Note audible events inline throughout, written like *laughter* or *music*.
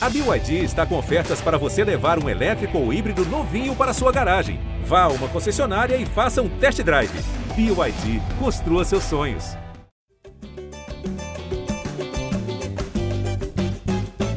A BYD está com ofertas para você levar um elétrico ou híbrido novinho para sua garagem. Vá a uma concessionária e faça um test drive. BYD, construa seus sonhos.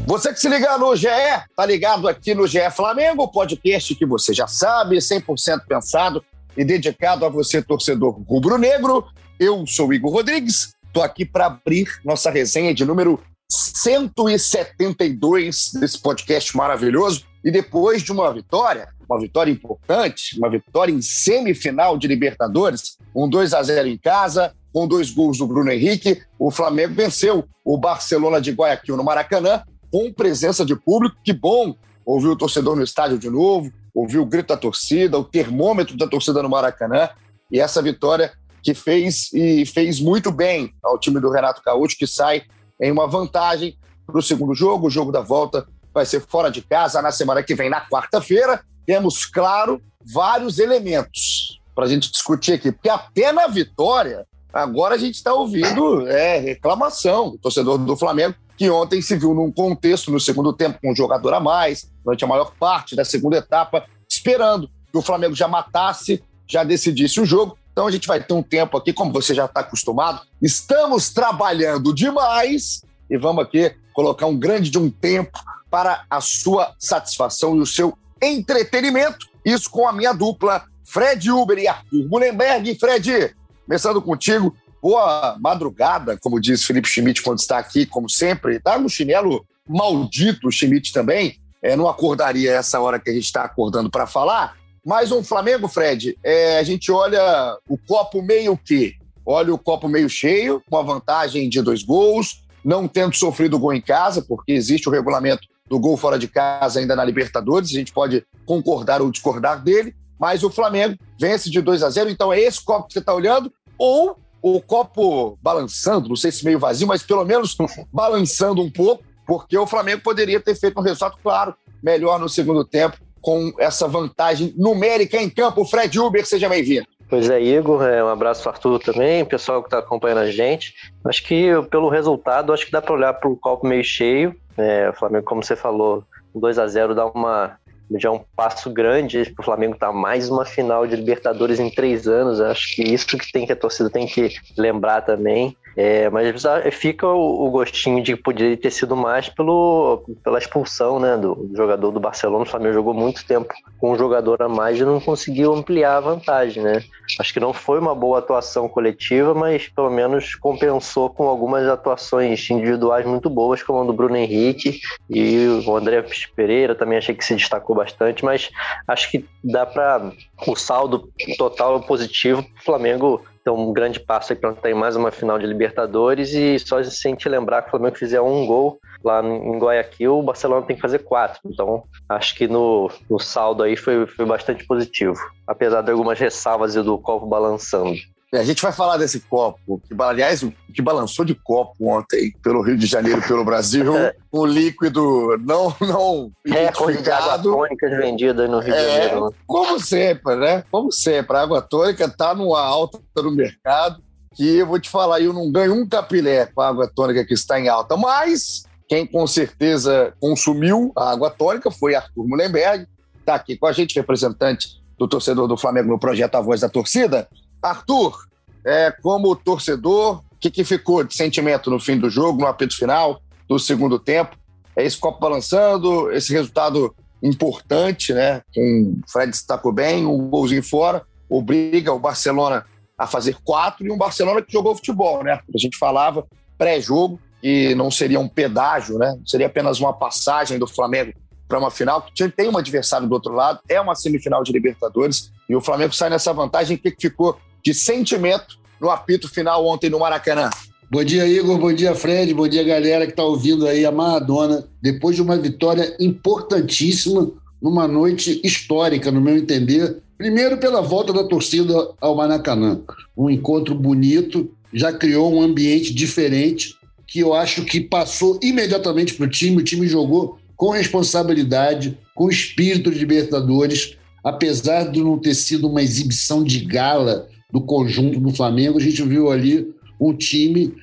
Você que se liga no GE, tá ligado aqui no GE Flamengo, podcast que você já sabe, 100% pensado e dedicado a você, torcedor rubro-negro. Eu sou Igor Rodrigues, tô aqui para abrir nossa resenha de número 172 desse podcast maravilhoso. E depois de uma vitória, uma vitória importante, uma vitória em semifinal de Libertadores, um 2 a 0 em casa, com dois gols do Bruno Henrique, o Flamengo venceu o Barcelona de Guayaquil no Maracanã com presença de público. Que bom ouvir o torcedor no estádio de novo, ouvir o grito da torcida, o termômetro da torcida no Maracanã. E essa vitória que fez e fez muito bem ao time do Renato Gaúcho, que sai em uma vantagem para o segundo jogo. O jogo da volta vai ser fora de casa na semana que vem, na quarta-feira. Temos, claro, vários elementos para a gente discutir aqui, porque até na vitória, agora a gente está ouvindo é, reclamação do torcedor do Flamengo que ontem se viu num contexto no segundo tempo com um jogador a mais, durante a maior parte da segunda etapa, esperando que o Flamengo já matasse, já decidisse o jogo. Então a gente vai ter um tempo aqui, como você já está acostumado. Estamos trabalhando demais e vamos aqui colocar um grande de um tempo para a sua satisfação e o seu entretenimento. Isso com a minha dupla, Fred Uber e Arthur Mullenberg. Fred, começando contigo, boa madrugada, como diz Felipe Schmidt quando está aqui, como sempre. Está no chinelo maldito o Schmidt também. É, não acordaria essa hora que a gente está acordando para falar. Mas um Flamengo, Fred, é, a gente olha o copo meio que? Olha o copo meio cheio, com a vantagem de dois gols, não tendo sofrido gol em casa, porque existe o regulamento do gol fora de casa ainda na Libertadores, a gente pode concordar ou discordar dele, mas o Flamengo vence de 2 a 0 então é esse copo que você está olhando, ou o copo balançando, não sei se meio vazio, mas pelo menos *laughs* balançando um pouco, porque o Flamengo poderia ter feito um resultado, claro, melhor no segundo tempo, com essa vantagem numérica em campo. Fred Uber, seja bem-vindo. Pois é, Igor, é, um abraço para Arthur também, pessoal que está acompanhando a gente. Acho que pelo resultado, acho que dá para olhar para o copo meio cheio. É, Flamengo, como você falou, 2 a 0 dá uma já é um passo grande para o Flamengo estar tá mais uma final de Libertadores em três anos. Acho que isso que tem que a torcida tem que lembrar também. É, mas fica o, gostinho de que poderia ter sido mais pelo, pela expulsão né, do, jogador do Barcelona. O Flamengo jogou muito tempo com um jogador a mais e não conseguiu ampliar a vantagem. Né? Acho que não foi uma boa atuação coletiva, mas pelo menos compensou com algumas atuações individuais muito boas, como a do Bruno Henrique e o André Pereira também achei que se destacou bastante, mas acho que dá para o saldo total positivo para o Flamengo então, um grande passo para ter mais uma final de Libertadores e só se sente lembrar que o Flamengo fizer um gol lá em Guayaquil, o Barcelona tem que fazer quatro. Então, acho que no, no saldo aí foi, foi bastante positivo, apesar de algumas ressalvas e do copo balançando. É, a gente vai falar desse copo, que, aliás, o que balançou de copo ontem pelo Rio de Janeiro, pelo Brasil, *laughs* é. um líquido não não é, de água tônica vendida no Rio é, de Janeiro. Né? Como sempre, né? Como sempre, a água tônica está numa alta no mercado, que eu vou te falar, eu não ganho um capilé com a água tônica que está em alta, mas quem com certeza consumiu a água tônica foi Arthur Mullenberg, está aqui com a gente, representante do torcedor do Flamengo no projeto A Voz da Torcida. Arthur, é, como torcedor, o que, que ficou de sentimento no fim do jogo, no apito final, do segundo tempo? É esse copo balançando, esse resultado importante, né? Com o Fred destacou bem, um golzinho fora, obriga o Barcelona a fazer quatro e um Barcelona que jogou futebol, né? A gente falava pré-jogo que não seria um pedágio, né? Seria apenas uma passagem do Flamengo para uma final, que tem um adversário do outro lado, é uma semifinal de Libertadores e o Flamengo sai nessa vantagem. Que ficou de sentimento no apito final ontem no Maracanã. Bom dia, Igor. Bom dia, Fred. Bom dia, galera que está ouvindo aí a Maradona. Depois de uma vitória importantíssima, numa noite histórica, no meu entender. Primeiro, pela volta da torcida ao Maracanã. Um encontro bonito, já criou um ambiente diferente, que eu acho que passou imediatamente para o time. O time jogou com responsabilidade, com espírito de Libertadores, apesar de não ter sido uma exibição de gala do conjunto do Flamengo, a gente viu ali um time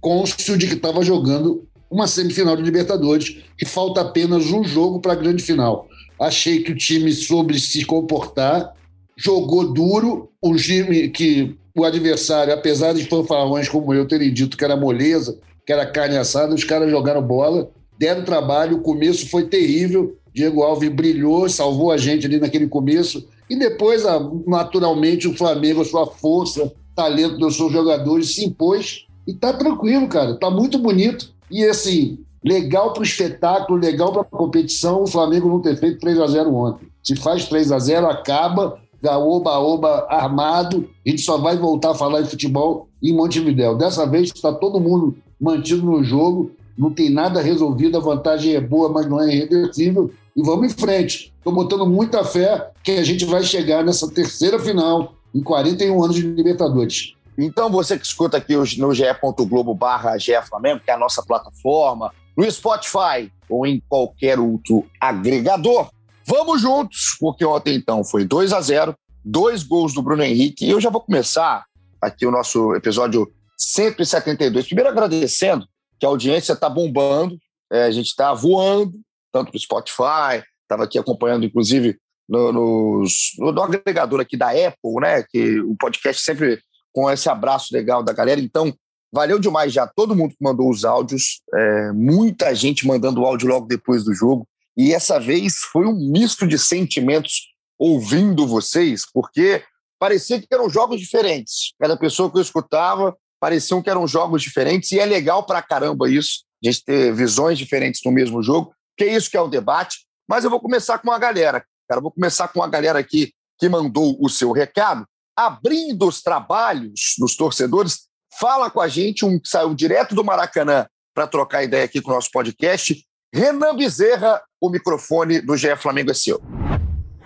cônscio de que estava jogando uma semifinal de Libertadores, que falta apenas um jogo para a grande final. Achei que o time soube se comportar, jogou duro, um time que o adversário, apesar de fanfarrões como eu terem dito que era moleza, que era carne assada, os caras jogaram bola, deram trabalho, o começo foi terrível, Diego Alves brilhou, salvou a gente ali naquele começo, e depois, ah, naturalmente, o Flamengo, a sua força, talento dos seus jogadores, se impôs e tá tranquilo, cara, tá muito bonito. E assim, legal para o espetáculo, legal para a competição, o Flamengo não ter feito 3 a 0 ontem. Se faz 3 a 0 acaba, oba-oba armado, a gente só vai voltar a falar de futebol em Montevidéu. Dessa vez está todo mundo mantido no jogo, não tem nada resolvido, a vantagem é boa, mas não é irreversível, e vamos em frente. Estou botando muita fé que a gente vai chegar nessa terceira final em 41 anos de Libertadores. Então, você que escuta aqui no ge.globo barra Flamengo, que é a nossa plataforma, no Spotify ou em qualquer outro agregador, vamos juntos, porque ontem então foi 2 a 0 dois gols do Bruno Henrique, e eu já vou começar aqui o nosso episódio 172. Primeiro agradecendo que a audiência está bombando, é, a gente está voando, tanto para o Spotify, estava aqui acompanhando, inclusive, no, nos, no, no, agregador aqui da Apple, né? Que o podcast sempre com esse abraço legal da galera. Então, valeu demais já todo mundo que mandou os áudios, é, muita gente mandando o áudio logo depois do jogo. E essa vez foi um misto de sentimentos ouvindo vocês, porque parecia que eram jogos diferentes. Cada pessoa que eu escutava pareciam que eram jogos diferentes, e é legal pra caramba isso, a gente ter visões diferentes no mesmo jogo, que é isso que é o debate. Mas eu vou começar com a galera, cara. Vou começar com a galera aqui que mandou o seu recado, abrindo os trabalhos dos torcedores. Fala com a gente, um que saiu direto do Maracanã para trocar ideia aqui com o nosso podcast. Renan Bezerra, o microfone do GE Flamengo é seu.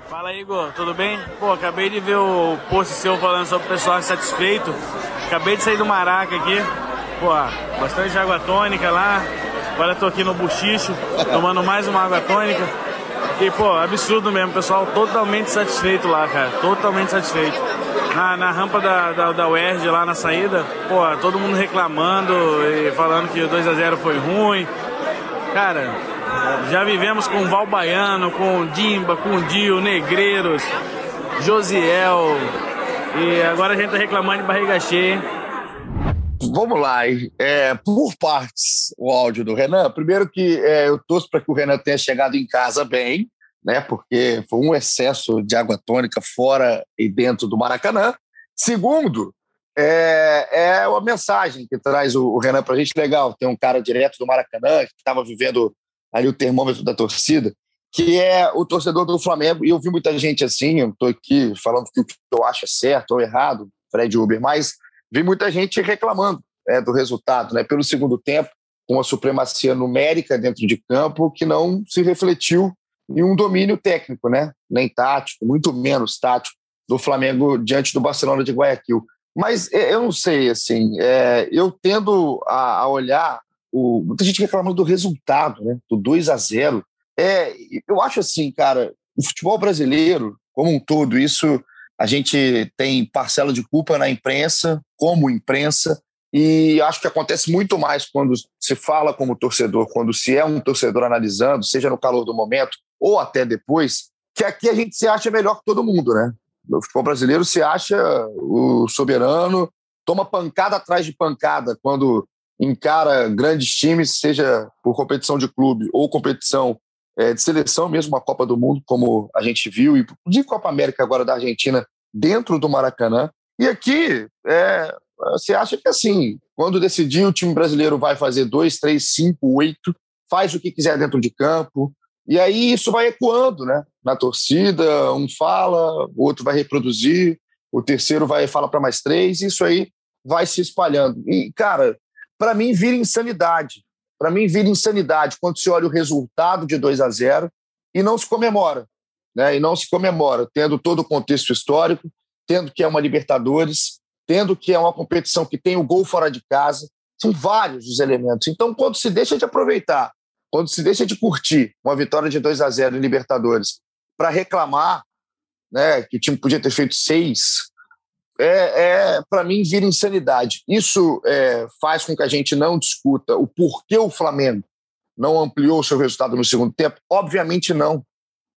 Fala Igor, tudo bem? Pô, acabei de ver o post seu falando sobre o pessoal insatisfeito. Acabei de sair do Maraca aqui. Pô, bastante água tônica lá. Agora tô aqui no Buchicho, tomando mais uma água tônica. E, pô, absurdo mesmo, pessoal totalmente satisfeito lá, cara. Totalmente satisfeito. Na, na rampa da, da, da UERJ, lá na saída, pô, todo mundo reclamando e falando que o 2x0 foi ruim. Cara, já vivemos com Val Baiano, com Dimba, com Dio, Negreiros, Josiel. E agora a gente tá reclamando de barriga cheia. Vamos lá, é, por partes o áudio do Renan. Primeiro que é, eu torço para que o Renan tenha chegado em casa bem, né? Porque foi um excesso de água tônica fora e dentro do Maracanã. Segundo, é, é uma mensagem que traz o, o Renan para a gente legal. Tem um cara direto do Maracanã que estava vivendo ali o termômetro da torcida, que é o torcedor do Flamengo. E eu vi muita gente assim. Eu estou aqui falando que o que eu acho é certo ou errado, Fred Uber, mas vi muita gente reclamando é, do resultado, né? Pelo segundo tempo, com a supremacia numérica dentro de campo que não se refletiu em um domínio técnico, né? Nem tático, muito menos tático do Flamengo diante do Barcelona de Guayaquil. Mas é, eu não sei, assim, é, eu tendo a, a, olhar o, muita gente reclamando do resultado, né? Do 2 a 0 é, eu acho assim, cara, o futebol brasileiro, como um todo, isso a gente tem parcela de culpa na imprensa, como imprensa, e acho que acontece muito mais quando se fala como torcedor, quando se é um torcedor analisando, seja no calor do momento ou até depois, que aqui a gente se acha melhor que todo mundo, né? No futebol brasileiro se acha o soberano, toma pancada atrás de pancada quando encara grandes times, seja por competição de clube ou competição é, de seleção, mesmo uma Copa do Mundo, como a gente viu, e de Copa América agora da Argentina, dentro do Maracanã. E aqui, é, você acha que assim, quando decidir o time brasileiro vai fazer dois, três, cinco, oito, faz o que quiser dentro de campo, e aí isso vai ecoando, né? Na torcida, um fala, o outro vai reproduzir, o terceiro vai falar para mais três, e isso aí vai se espalhando. E, cara, para mim vira insanidade. Para mim vira insanidade quando se olha o resultado de 2 a 0 e não se comemora. Né? E não se comemora, tendo todo o contexto histórico, tendo que é uma Libertadores, tendo que é uma competição que tem o gol fora de casa. São vários os elementos. Então, quando se deixa de aproveitar, quando se deixa de curtir uma vitória de 2 a 0 em Libertadores para reclamar né, que o time podia ter feito seis, é, é para mim, vira insanidade. Isso é, faz com que a gente não discuta o porquê o Flamengo não ampliou seu resultado no segundo tempo? Obviamente não.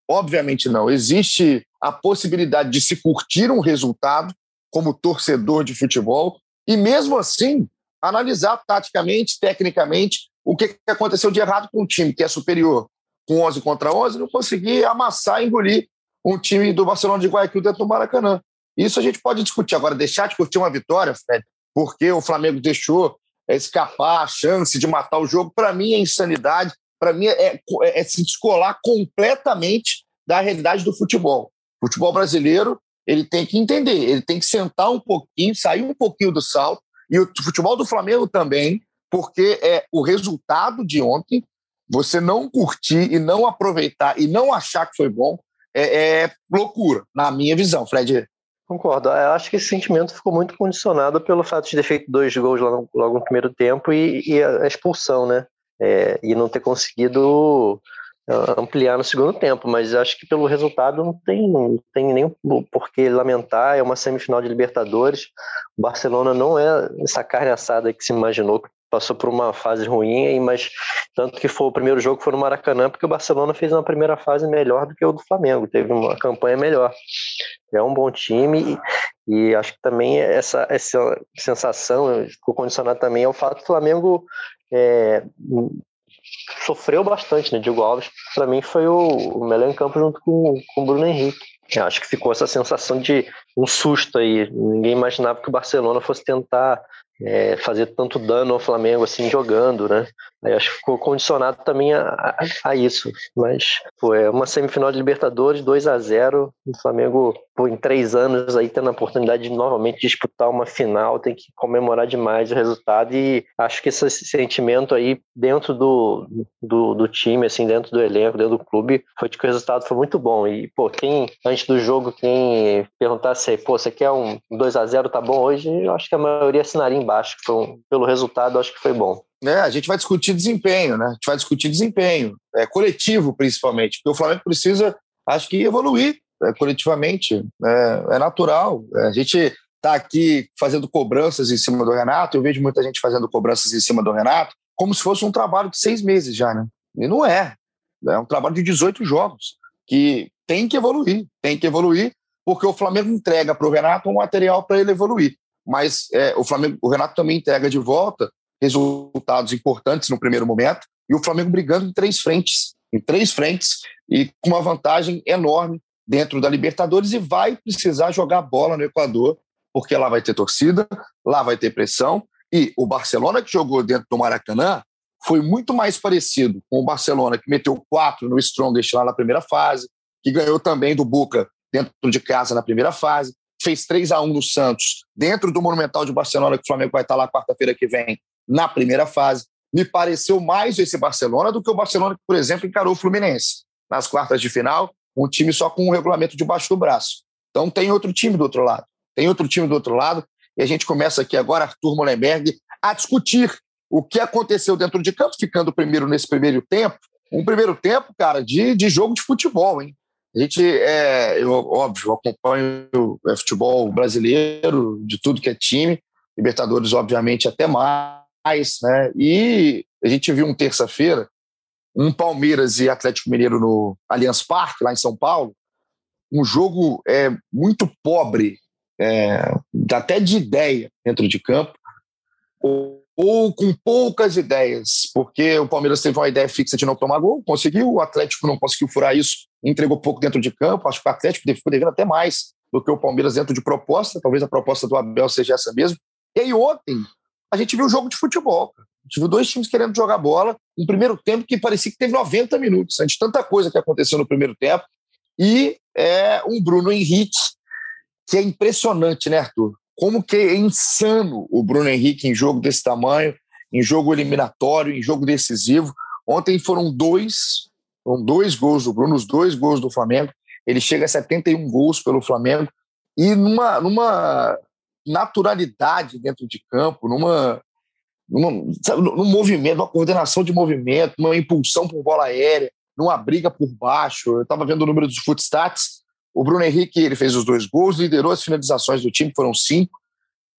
Obviamente não. Existe a possibilidade de se curtir um resultado como torcedor de futebol e, mesmo assim, analisar taticamente, tecnicamente, o que aconteceu de errado com um time que é superior com 11 contra 11, não conseguir amassar e engolir um time do Barcelona de Guayaquil dentro do Maracanã. Isso a gente pode discutir. Agora, deixar de curtir uma vitória, Fred, porque o Flamengo deixou escapar a chance de matar o jogo, para mim é insanidade, para mim é, é, é, se descolar completamente da realidade do futebol. O futebol brasileiro ele tem que entender, ele tem que sentar um pouquinho, sair um pouquinho do salto, e o futebol do Flamengo também, porque é o resultado de ontem, você não curtir e não aproveitar e não achar que foi bom, é, é loucura, na minha visão, Fred. Concordo. Eu acho que esse sentimento ficou muito condicionado pelo fato de ter feito dois gols logo, no primeiro tempo e, e a expulsão, né? É, e não ter conseguido ampliar no segundo tempo, mas acho que pelo resultado não tem, não tem nem por que lamentar. É uma semifinal de Libertadores. O Barcelona não é essa carne assada que se imaginou passou por uma fase ruim, mas tanto que foi o primeiro jogo foi no Maracanã, porque o Barcelona fez uma primeira fase melhor do que o do Flamengo, teve uma campanha melhor. É um bom time e, e acho que também essa, essa sensação ficou condicionada também ao fato do Flamengo é, sofreu bastante, né? Diego Alves, para mim, foi o, melhor em campo junto com, com o Bruno Henrique. Eu acho que ficou essa sensação de um susto aí. Ninguém imaginava que o Barcelona fosse tentar é, fazer tanto dano ao Flamengo assim jogando, né? Aí acho que ficou condicionado também a, a, a isso. Mas foi é uma semifinal de Libertadores, 2 a 0 O Flamengo, pô, em três anos, aí tendo a oportunidade de novamente disputar uma final, tem que comemorar demais o resultado. E acho que esse sentimento aí dentro do, do, do time, assim, dentro do elenco, dentro do clube, foi de que o resultado foi muito bom. E, pô, quem, antes do jogo, quem perguntasse, pô, você quer um 2 a 0 tá bom hoje? Eu acho que a maioria assinaria embaixo. Um, pelo resultado, acho que foi bom né, a gente vai discutir desempenho, né? A gente vai discutir desempenho, é, coletivo principalmente, porque o Flamengo precisa, acho que, evoluir é, coletivamente, é, é natural. É, a gente está aqui fazendo cobranças em cima do Renato, eu vejo muita gente fazendo cobranças em cima do Renato, como se fosse um trabalho de seis meses já, né? E não é. É um trabalho de 18 jogos, que tem que evoluir, tem que evoluir, porque o Flamengo entrega para o Renato um material para ele evoluir. Mas é, o Flamengo, o Renato também entrega de volta resultados importantes no primeiro momento, e o Flamengo brigando em três frentes, em três frentes, e com uma vantagem enorme dentro da Libertadores, e vai precisar jogar bola no Equador, porque lá vai ter torcida, lá vai ter pressão, e o Barcelona que jogou dentro do Maracanã foi muito mais parecido com o Barcelona que meteu quatro no Strongest lá na primeira fase, que ganhou também do Boca dentro de casa na primeira fase, fez 3 a 1 no Santos, dentro do Monumental de Barcelona, que o Flamengo vai estar lá quarta-feira que vem, na primeira fase. Me pareceu mais esse Barcelona do que o Barcelona que, por exemplo, encarou o Fluminense nas quartas de final, um time só com um regulamento debaixo do braço. Então tem outro time do outro lado. Tem outro time do outro lado. E a gente começa aqui agora, Arthur Molenberg, a discutir o que aconteceu dentro de campo, ficando primeiro nesse primeiro tempo. Um primeiro tempo, cara, de, de jogo de futebol, hein? A gente, é, eu, óbvio, acompanho o futebol brasileiro, de tudo que é time, Libertadores, obviamente, até mais mais, né? E a gente viu um terça-feira um Palmeiras e Atlético Mineiro no Allianz Parque, lá em São Paulo, um jogo é, muito pobre, é, até de ideia dentro de campo, ou, com poucas ideias, porque o Palmeiras teve uma ideia fixa de não tomar gol, conseguiu, o Atlético não conseguiu furar isso, entregou pouco dentro de campo, acho que o Atlético ficou devendo até mais do que o Palmeiras dentro de proposta, talvez a proposta do Abel seja essa mesmo. E aí ontem, a gente viu um jogo de futebol. A gente viu dois times querendo jogar bola. Um primeiro tempo que parecia que teve 90 minutos, antes de tanta coisa que aconteceu no primeiro tempo. E é um Bruno Henrique que é impressionante, né, Arthur? Como que é insano o Bruno Henrique em jogo desse tamanho, em jogo eliminatório, em jogo decisivo. Ontem foram dois, foram dois gols do Bruno, os dois gols do Flamengo. Ele chega a 71 gols pelo Flamengo. E numa, numa naturalidade dentro de campo, numa, numa sabe, num movimento, numa coordenação de movimento, numa impulsão por bola aérea, numa briga por baixo. Eu estava vendo o número dos footstats. O Bruno Henrique ele fez os dois gols, liderou as finalizações do time, foram cinco.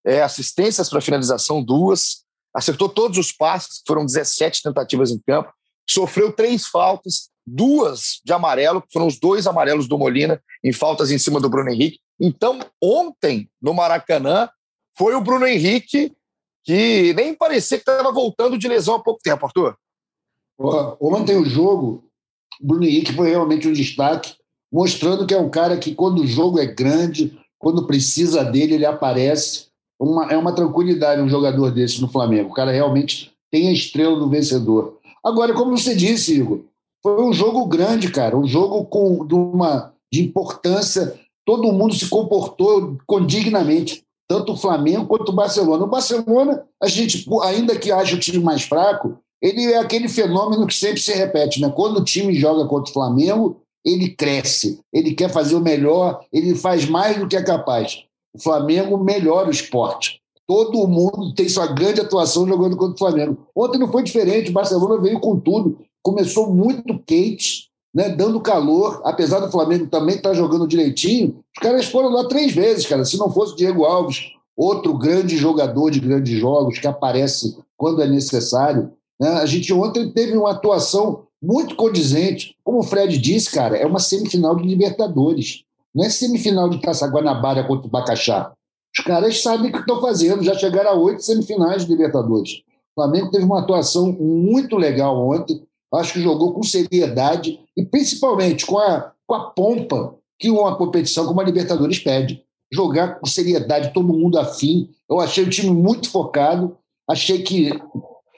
É, assistências para finalização, duas. Acertou todos os passes, foram 17 tentativas em campo. Sofreu três faltas, duas de amarelo, foram os dois amarelos do Molina, em faltas em cima do Bruno Henrique. Então, ontem, no Maracanã, foi o Bruno Henrique que nem parecia que estava voltando de lesão há pouco tempo, Arthur. Ontem o jogo, Bruno Henrique foi realmente um destaque, mostrando que é um cara que, quando o jogo é grande, quando precisa dele, ele aparece. Uma, é uma tranquilidade um jogador desse no Flamengo. O cara realmente tem a estrela do vencedor. Agora, como você disse, Igor, foi um jogo grande, cara, um jogo com de uma de importância. Todo mundo se comportou condignamente tanto o Flamengo quanto o Barcelona. O Barcelona, a gente, ainda que ache o time mais fraco, ele é aquele fenômeno que sempre se repete, né? Quando o time joga contra o Flamengo, ele cresce, ele quer fazer o melhor, ele faz mais do que é capaz. O Flamengo melhora o esporte. Todo mundo tem sua grande atuação jogando contra o Flamengo. Ontem não foi diferente, o Barcelona veio com tudo, começou muito quente, né, dando calor, apesar do Flamengo também estar tá jogando direitinho, os caras foram lá três vezes, cara. Se não fosse o Diego Alves, outro grande jogador de grandes jogos que aparece quando é necessário. Né? A gente ontem teve uma atuação muito condizente. Como o Fred disse, cara, é uma semifinal de Libertadores. Não é semifinal de Taça Guanabara contra o Bacaxá. Os caras sabem o que estão fazendo, já chegaram a oito semifinais de Libertadores. O Flamengo teve uma atuação muito legal ontem, Acho que jogou com seriedade e principalmente com a, com a pompa que uma competição como a Libertadores pede. Jogar com seriedade, todo mundo afim. Eu achei o time muito focado. Achei que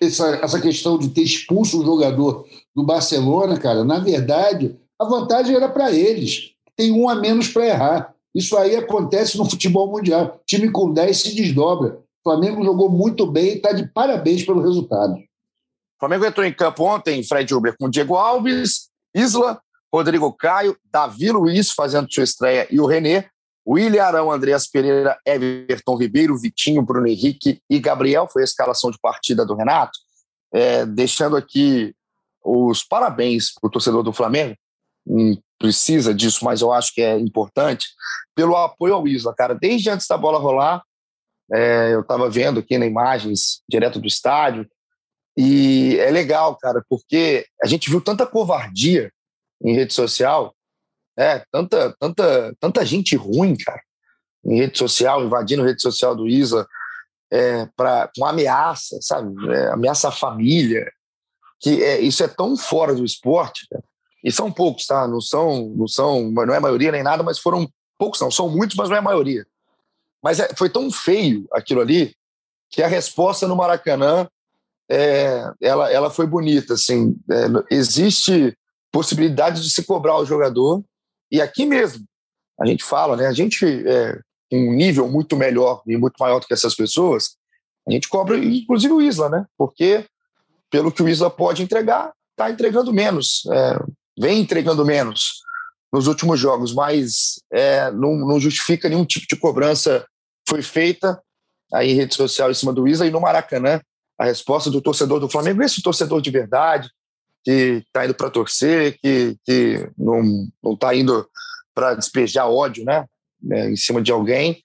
essa, essa questão de ter expulso um jogador do Barcelona, cara, na verdade, a vantagem era para eles. Tem um a menos para errar. Isso aí acontece no futebol mundial. time com 10 se desdobra. O Flamengo jogou muito bem e está de parabéns pelo resultado. O Flamengo entrou em campo ontem, Fred Uber, com Diego Alves, Isla, Rodrigo Caio, Davi Luiz fazendo sua estreia e o Renê, William Arão, Andreas Pereira, Everton Ribeiro, Vitinho, Bruno Henrique e Gabriel. Foi a escalação de partida do Renato. É, deixando aqui os parabéns para o torcedor do Flamengo. Precisa disso, mas eu acho que é importante, pelo apoio ao Isla, cara. Desde antes da bola rolar, é, eu estava vendo aqui nas imagens direto do estádio, e é legal, cara, porque a gente viu tanta covardia em rede social, é, tanta, tanta, tanta gente ruim, cara, em rede social, invadindo a rede social do Isa, é, pra, com ameaça, sabe? É, ameaça à família, que é, isso é tão fora do esporte, e são poucos, tá? Não são, não são, não é maioria nem nada, mas foram poucos, não, são muitos, mas não é a maioria. Mas é, foi tão feio aquilo ali que a resposta no Maracanã é, ela, ela foi bonita. Assim, é, existe possibilidade de se cobrar o jogador, e aqui mesmo, a gente fala, né, a gente é um nível muito melhor e muito maior do que essas pessoas, a gente cobra, inclusive o Isla, né, porque pelo que o Isla pode entregar, está entregando menos, é, vem entregando menos nos últimos jogos, mas é, não, não justifica nenhum tipo de cobrança foi feita aí em rede social em cima do Isla e no Maracanã a resposta do torcedor do Flamengo, esse torcedor de verdade, que está indo para torcer, que, que não está indo para despejar ódio né, né, em cima de alguém.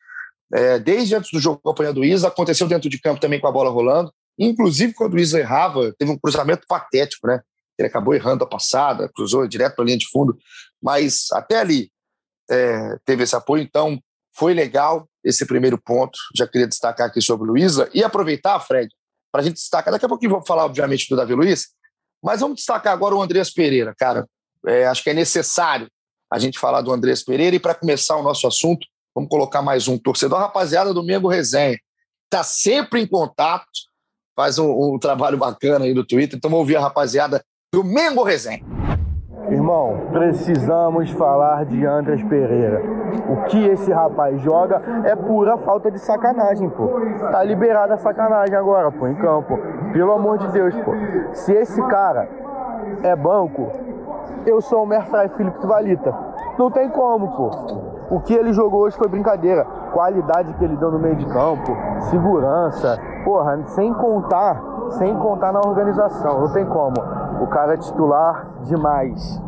É, desde antes do jogo acompanhando o Isa, aconteceu dentro de campo também com a bola rolando. Inclusive, quando o Isa errava, teve um cruzamento patético, né? Ele acabou errando a passada, cruzou direto para a linha de fundo, mas até ali é, teve esse apoio. Então, foi legal esse primeiro ponto. Já queria destacar aqui sobre o Luísa. E aproveitar, Fred, para a gente destacar. Daqui a pouquinho vamos falar, obviamente, do Davi Luiz, mas vamos destacar agora o Andreas Pereira, cara. É, acho que é necessário a gente falar do Andreas Pereira e para começar o nosso assunto, vamos colocar mais um torcedor, rapaziada do Mengo Resenha. Está sempre em contato, faz um, um, trabalho bacana aí no Twitter, então vamos ouvir a rapaziada do Mengo Resenha. Irmão, precisamos falar de Andres Pereira. O que esse rapaz joga é pura falta de sacanagem, pô. Tá liberada a sacanagem agora, pô, em campo. Pelo amor de Deus, pô. Se esse cara é banco, eu sou o Merfray Felipe Valita. Não tem como, pô. O que ele jogou hoje foi brincadeira. Qualidade que ele deu no meio de campo, segurança, porra, sem contar, sem contar na organização. Não tem como. O cara é titular demais.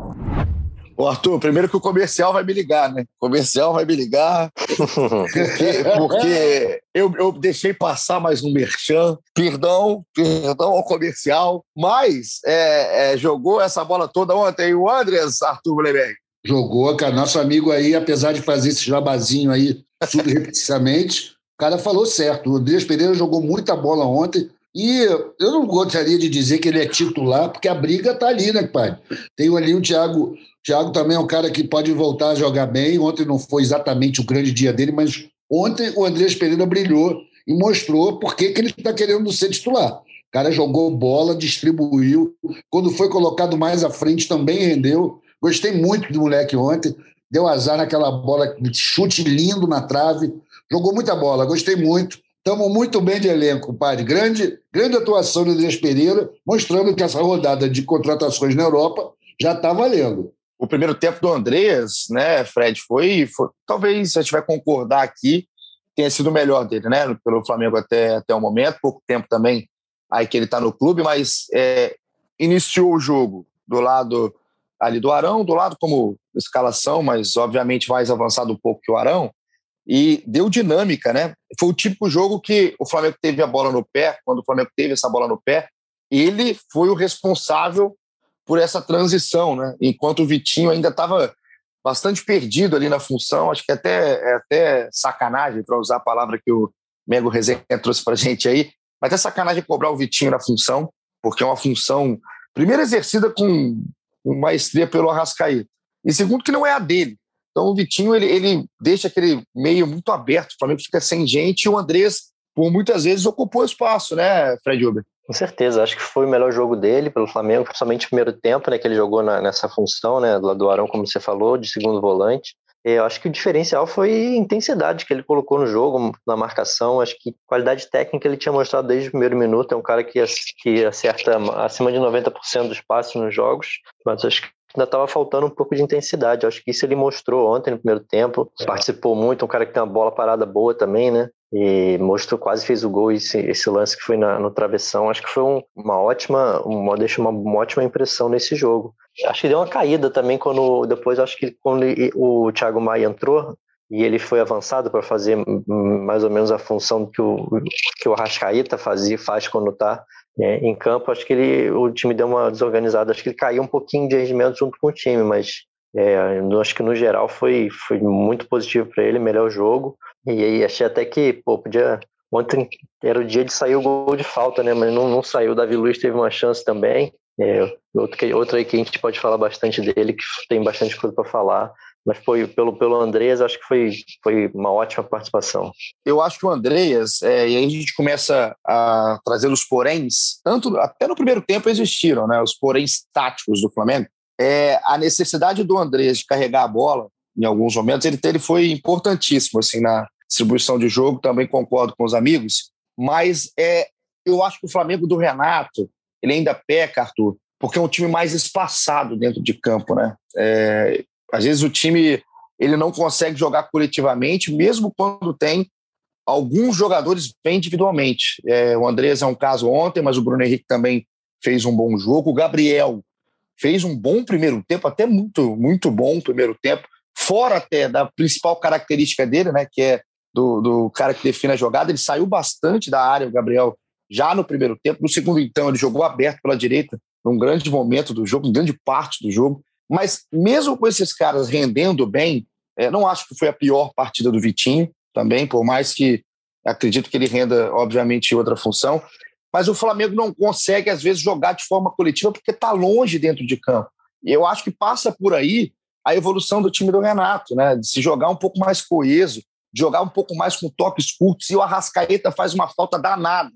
Ô, Arthur, primeiro que o comercial vai me ligar, né? O comercial vai me ligar, porque, porque eu, eu deixei passar mais um merchan. Perdão, perdão ao comercial, mas é, é, jogou essa bola toda ontem o Andres Arthur Bleberg. Jogou, cara. Nosso amigo aí, apesar de fazer esse jabazinho aí *laughs* subrepeticiamente, o cara falou certo. O Andrés Pereira jogou muita bola ontem. E eu não gostaria de dizer que ele é titular, porque a briga tá ali, né, pai? Tem ali o Thiago. O Thiago também é um cara que pode voltar a jogar bem. Ontem não foi exatamente o grande dia dele, mas ontem o Andrés Pereira brilhou e mostrou por que ele está querendo ser titular. O cara jogou bola, distribuiu. Quando foi colocado mais à frente, também rendeu. Gostei muito do moleque ontem. Deu azar naquela bola, chute lindo na trave. Jogou muita bola, gostei muito. Estamos muito bem de elenco, padre. Grande, grande atuação do Andrés Pereira, mostrando que essa rodada de contratações na Europa já está valendo. O primeiro tempo do Andrés, né, Fred, foi, foi, talvez a gente vai concordar aqui, tenha sido o melhor dele, né, pelo Flamengo até, até o momento, pouco tempo também aí que ele está no clube, mas é, iniciou o jogo do lado ali do Arão, do lado como escalação, mas obviamente mais avançado um pouco que o Arão, e deu dinâmica, né? Foi o típico jogo que o Flamengo teve a bola no pé, quando o Flamengo teve essa bola no pé, ele foi o responsável por essa transição, né? Enquanto o Vitinho ainda estava bastante perdido ali na função, acho que até é até sacanagem para usar a palavra que o Mego Resenha trouxe para gente aí, mas até sacanagem cobrar o Vitinho na função, porque é uma função primeiro exercida com maestria pelo Arrascaí, e segundo que não é a dele. Então o Vitinho ele, ele deixa aquele meio muito aberto, o Flamengo fica sem gente e o Andrés, por muitas vezes, ocupou espaço, né, Fred Uber? Com certeza, acho que foi o melhor jogo dele pelo Flamengo, principalmente no primeiro tempo, né, que ele jogou na, nessa função, né, do do Arão, como você falou, de segundo volante. Eu acho que o diferencial foi a intensidade que ele colocou no jogo, na marcação. Acho que qualidade técnica ele tinha mostrado desde o primeiro minuto. É um cara que, que acerta acima de 90% dos passes nos jogos. Mas acho que ainda estava faltando um pouco de intensidade. Acho que isso ele mostrou ontem no primeiro tempo. É. Participou muito, um cara que tem uma bola parada boa também, né? E mostrou, quase fez o gol esse, esse lance que foi na, no travessão. Acho que foi um, uma ótima, uma, deixa uma, uma, ótima impressão nesse jogo. Acho que deu uma caída também quando depois acho que quando ele, o Thiago Maia entrou e ele foi avançado para fazer mais ou menos a função que o que o Arrascaeta fazia faz quando está é, em campo, acho que ele, o time deu uma desorganizada, acho que ele caiu um pouquinho de rendimento junto com o time, mas é, acho que no geral foi, foi muito positivo para ele, melhor jogo. E aí achei até que, pô, podia. Ontem era o dia de sair o gol de falta, né? Mas não, não saiu. O Davi Luiz teve uma chance também. É, outro, outro aí que a gente pode falar bastante dele, que tem bastante coisa para falar. Mas foi pelo, pelo Andreas, acho que foi, foi uma ótima participação. Eu acho que o Andreas, é, e aí a gente começa a trazer os poréns, tanto até no primeiro tempo existiram, né? Os poréns táticos do Flamengo. É, a necessidade do Andreas de carregar a bola, em alguns momentos, ele, ele foi importantíssimo assim, na distribuição de jogo, também concordo com os amigos, mas é, eu acho que o Flamengo do Renato, ele ainda peca, Arthur, porque é um time mais espaçado dentro de campo, né? É, às vezes o time ele não consegue jogar coletivamente, mesmo quando tem alguns jogadores bem individualmente. É, o Andrés é um caso ontem, mas o Bruno Henrique também fez um bom jogo. O Gabriel fez um bom primeiro tempo, até muito, muito bom primeiro tempo, fora até da principal característica dele, né, que é do, do cara que define a jogada. Ele saiu bastante da área, o Gabriel, já no primeiro tempo. No segundo, então, ele jogou aberto pela direita, num grande momento do jogo, em grande parte do jogo. Mas mesmo com esses caras rendendo bem, é, não acho que foi a pior partida do Vitinho também, por mais que acredito que ele renda, obviamente, outra função. Mas o Flamengo não consegue, às vezes, jogar de forma coletiva porque está longe dentro de campo. E eu acho que passa por aí a evolução do time do Renato, né? De se jogar um pouco mais coeso, de jogar um pouco mais com toques curtos. E o Arrascaeta faz uma falta danada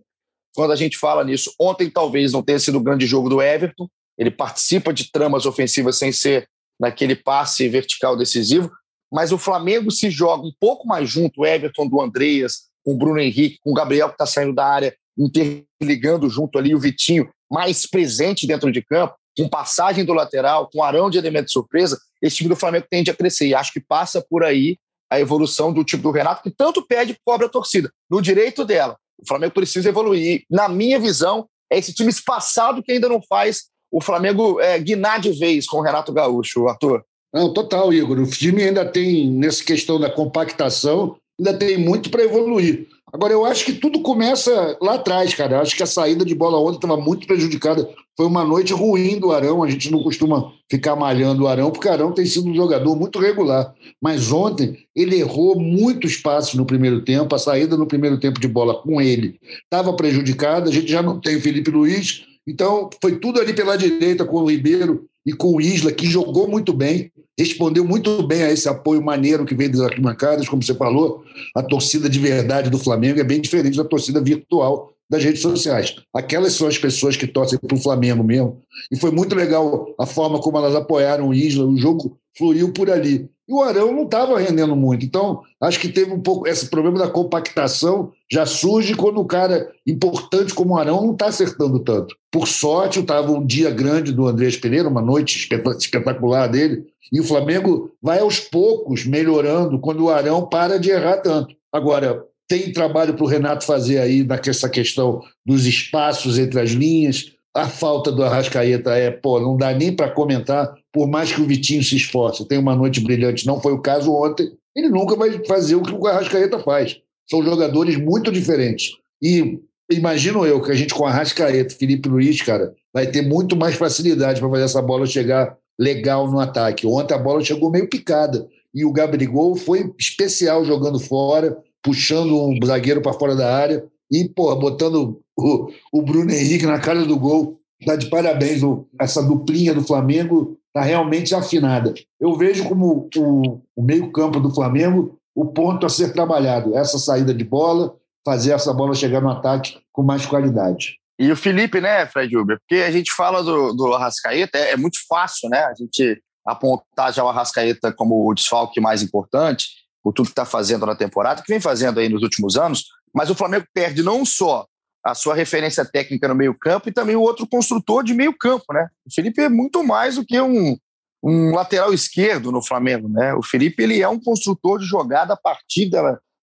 quando a gente fala nisso. Ontem talvez não tenha sido o grande jogo do Everton, ele participa de tramas ofensivas sem ser naquele passe vertical decisivo, mas o Flamengo se joga um pouco mais junto, o Everton do Andreas, com o Bruno Henrique, com o Gabriel que está saindo da área, interligando junto ali o Vitinho, mais presente dentro de campo, com passagem do lateral, com arão de elemento de surpresa, esse time do Flamengo tende a crescer. E acho que passa por aí a evolução do time do Renato, que tanto pede cobra a torcida, no direito dela. O Flamengo precisa evoluir. Na minha visão, é esse time espaçado que ainda não faz o Flamengo é, guinar de vez com o Renato Gaúcho, Arthur? Não, total, Igor. O time ainda tem, nessa questão da compactação, ainda tem muito para evoluir. Agora, eu acho que tudo começa lá atrás, cara. Eu acho que a saída de bola ontem estava muito prejudicada. Foi uma noite ruim do Arão. A gente não costuma ficar malhando o Arão, porque o Arão tem sido um jogador muito regular. Mas ontem ele errou muitos passos no primeiro tempo. A saída no primeiro tempo de bola com ele estava prejudicada. A gente já não tem o Felipe Luiz. Então, foi tudo ali pela direita com o Ribeiro e com o Isla, que jogou muito bem respondeu muito bem a esse apoio maneiro que veio das arquibancadas, como você falou, a torcida de verdade do Flamengo é bem diferente da torcida virtual das redes sociais. Aquelas são as pessoas que torcem para o Flamengo mesmo. E foi muito legal a forma como elas apoiaram o Isla, o jogo fluiu por ali. E o Arão não estava rendendo muito. Então, acho que teve um pouco. Esse problema da compactação já surge quando o cara importante como o Arão não está acertando tanto. Por sorte, estava um dia grande do Andrés Pereira, uma noite espetacular dele, e o Flamengo vai aos poucos melhorando quando o Arão para de errar tanto. Agora, tem trabalho para o Renato fazer aí nessa questão dos espaços entre as linhas. A falta do Arrascaeta é, pô, não dá nem para comentar por mais que o Vitinho se esforce, tem uma noite brilhante, não foi o caso ontem, ele nunca vai fazer o que o Arrascaeta faz. São jogadores muito diferentes. E imagino eu que a gente com Arrascaeta, Felipe Luiz, cara, vai ter muito mais facilidade para fazer essa bola chegar legal no ataque. Ontem a bola chegou meio picada e o Gabriel foi especial jogando fora, puxando um zagueiro para fora da área e, pô, botando o, o Bruno Henrique na cara do gol. Tá de parabéns, essa duplinha do Flamengo está realmente afinada. Eu vejo como o, o meio-campo do Flamengo o ponto a ser trabalhado, essa saída de bola, fazer essa bola chegar no ataque com mais qualidade. E o Felipe, né, Fred Uber? Porque a gente fala do, do Arrascaeta, é, é muito fácil, né? A gente apontar já o Arrascaeta como o desfalque mais importante, por tudo que está fazendo na temporada, que vem fazendo aí nos últimos anos, mas o Flamengo perde não só a sua referência técnica no meio-campo e também o outro construtor de meio-campo, né? O Felipe é muito mais do que um, um lateral esquerdo no Flamengo, né? O Felipe ele é um construtor de jogada a partir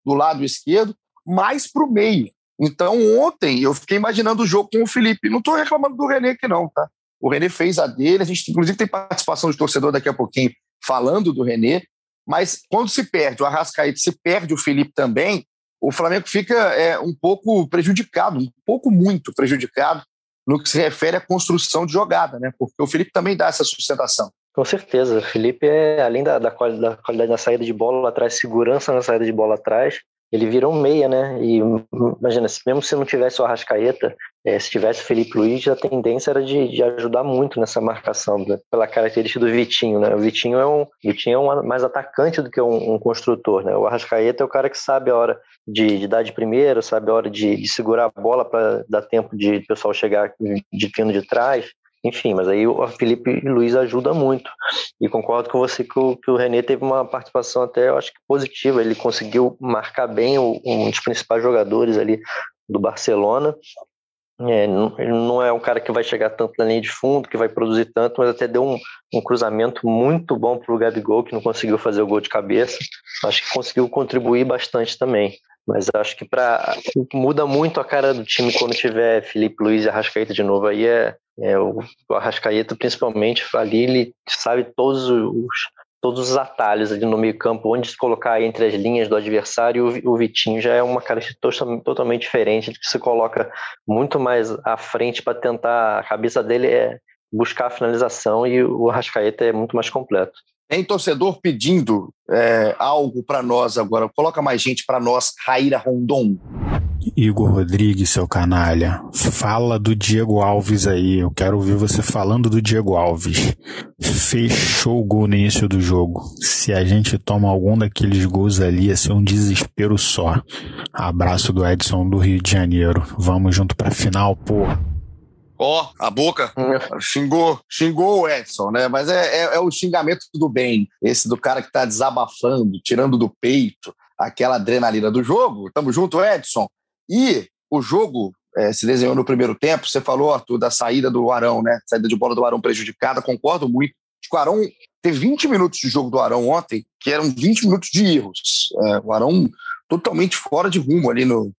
do lado esquerdo, mais para o meio. Então, ontem eu fiquei imaginando o jogo com o Felipe. Não estou reclamando do René aqui, não, tá? O René fez a dele, a gente inclusive tem participação de torcedor daqui a pouquinho falando do René, mas quando se perde o Arrascaeta, se perde o Felipe também, o Flamengo fica é, um pouco prejudicado, um pouco muito prejudicado no que se refere à construção de jogada, né? Porque o Felipe também dá essa sustentação. Com certeza. O Felipe é, além da, da, qualidade, da qualidade da saída de bola lá atrás, segurança na saída de bola atrás, ele virou um meia, né? E imagina, mesmo se não tivesse o Arrascaeta, é, se tivesse o Felipe Luiz, a tendência era de, de ajudar muito nessa marcação, né? pela característica do Vitinho, né? O Vitinho é um, Vitinho é um mais atacante do que um, um construtor, né? O Arrascaeta é o cara que sabe a hora de, de dar de primeiro, sabe a hora de, de segurar a bola para dar tempo de o pessoal chegar de pino de trás. Enfim, mas aí o Felipe Luiz ajuda muito. E concordo com você que o, que o René teve uma participação até, eu acho que positiva. Ele conseguiu marcar bem o, um dos principais jogadores ali do Barcelona. É, não, ele não é um cara que vai chegar tanto na linha de fundo, que vai produzir tanto, mas até deu um, um cruzamento muito bom para o Gabigol, que não conseguiu fazer o gol de cabeça. Acho que conseguiu contribuir bastante também. Mas acho que para muda muito a cara do time quando tiver Felipe Luiz e Arrascaeta de novo. Aí é, é o, o Arrascaeta, principalmente, ali ele sabe todos os, todos os atalhos ali no meio campo, onde se colocar entre as linhas do adversário, o, Vitinho já é uma característica totalmente diferente, que se coloca muito mais à frente para tentar, a cabeça dele é buscar a finalização e o Arrascaeta é muito mais completo. Tem torcedor pedindo é, algo para nós agora. Coloca mais gente para nós, Raíra Rondon. Igor Rodrigues, seu canalha, fala do Diego Alves aí. Eu quero ouvir você falando do Diego Alves. Fechou o gol no início do jogo. Se a gente toma algum daqueles gols ali, ia ser um desespero só. Abraço do Edson do Rio de Janeiro. Vamos junto pra final, porra. Ó, oh, a boca xingou, xingou o Edson, né? Mas é, é, é, o xingamento do bem, esse do cara que tá desabafando, tirando do peito aquela adrenalina do jogo. Tamo junto, Edson. E o jogo é, se desenhou no primeiro tempo. Você falou, Arthur, da saída do Arão, né? Saída de bola do Arão prejudicada. Concordo muito. Acho que o Arão teve 20 minutos de jogo do Arão ontem, que eram 20 minutos de erros. É, o Arão totalmente fora de rumo ali no,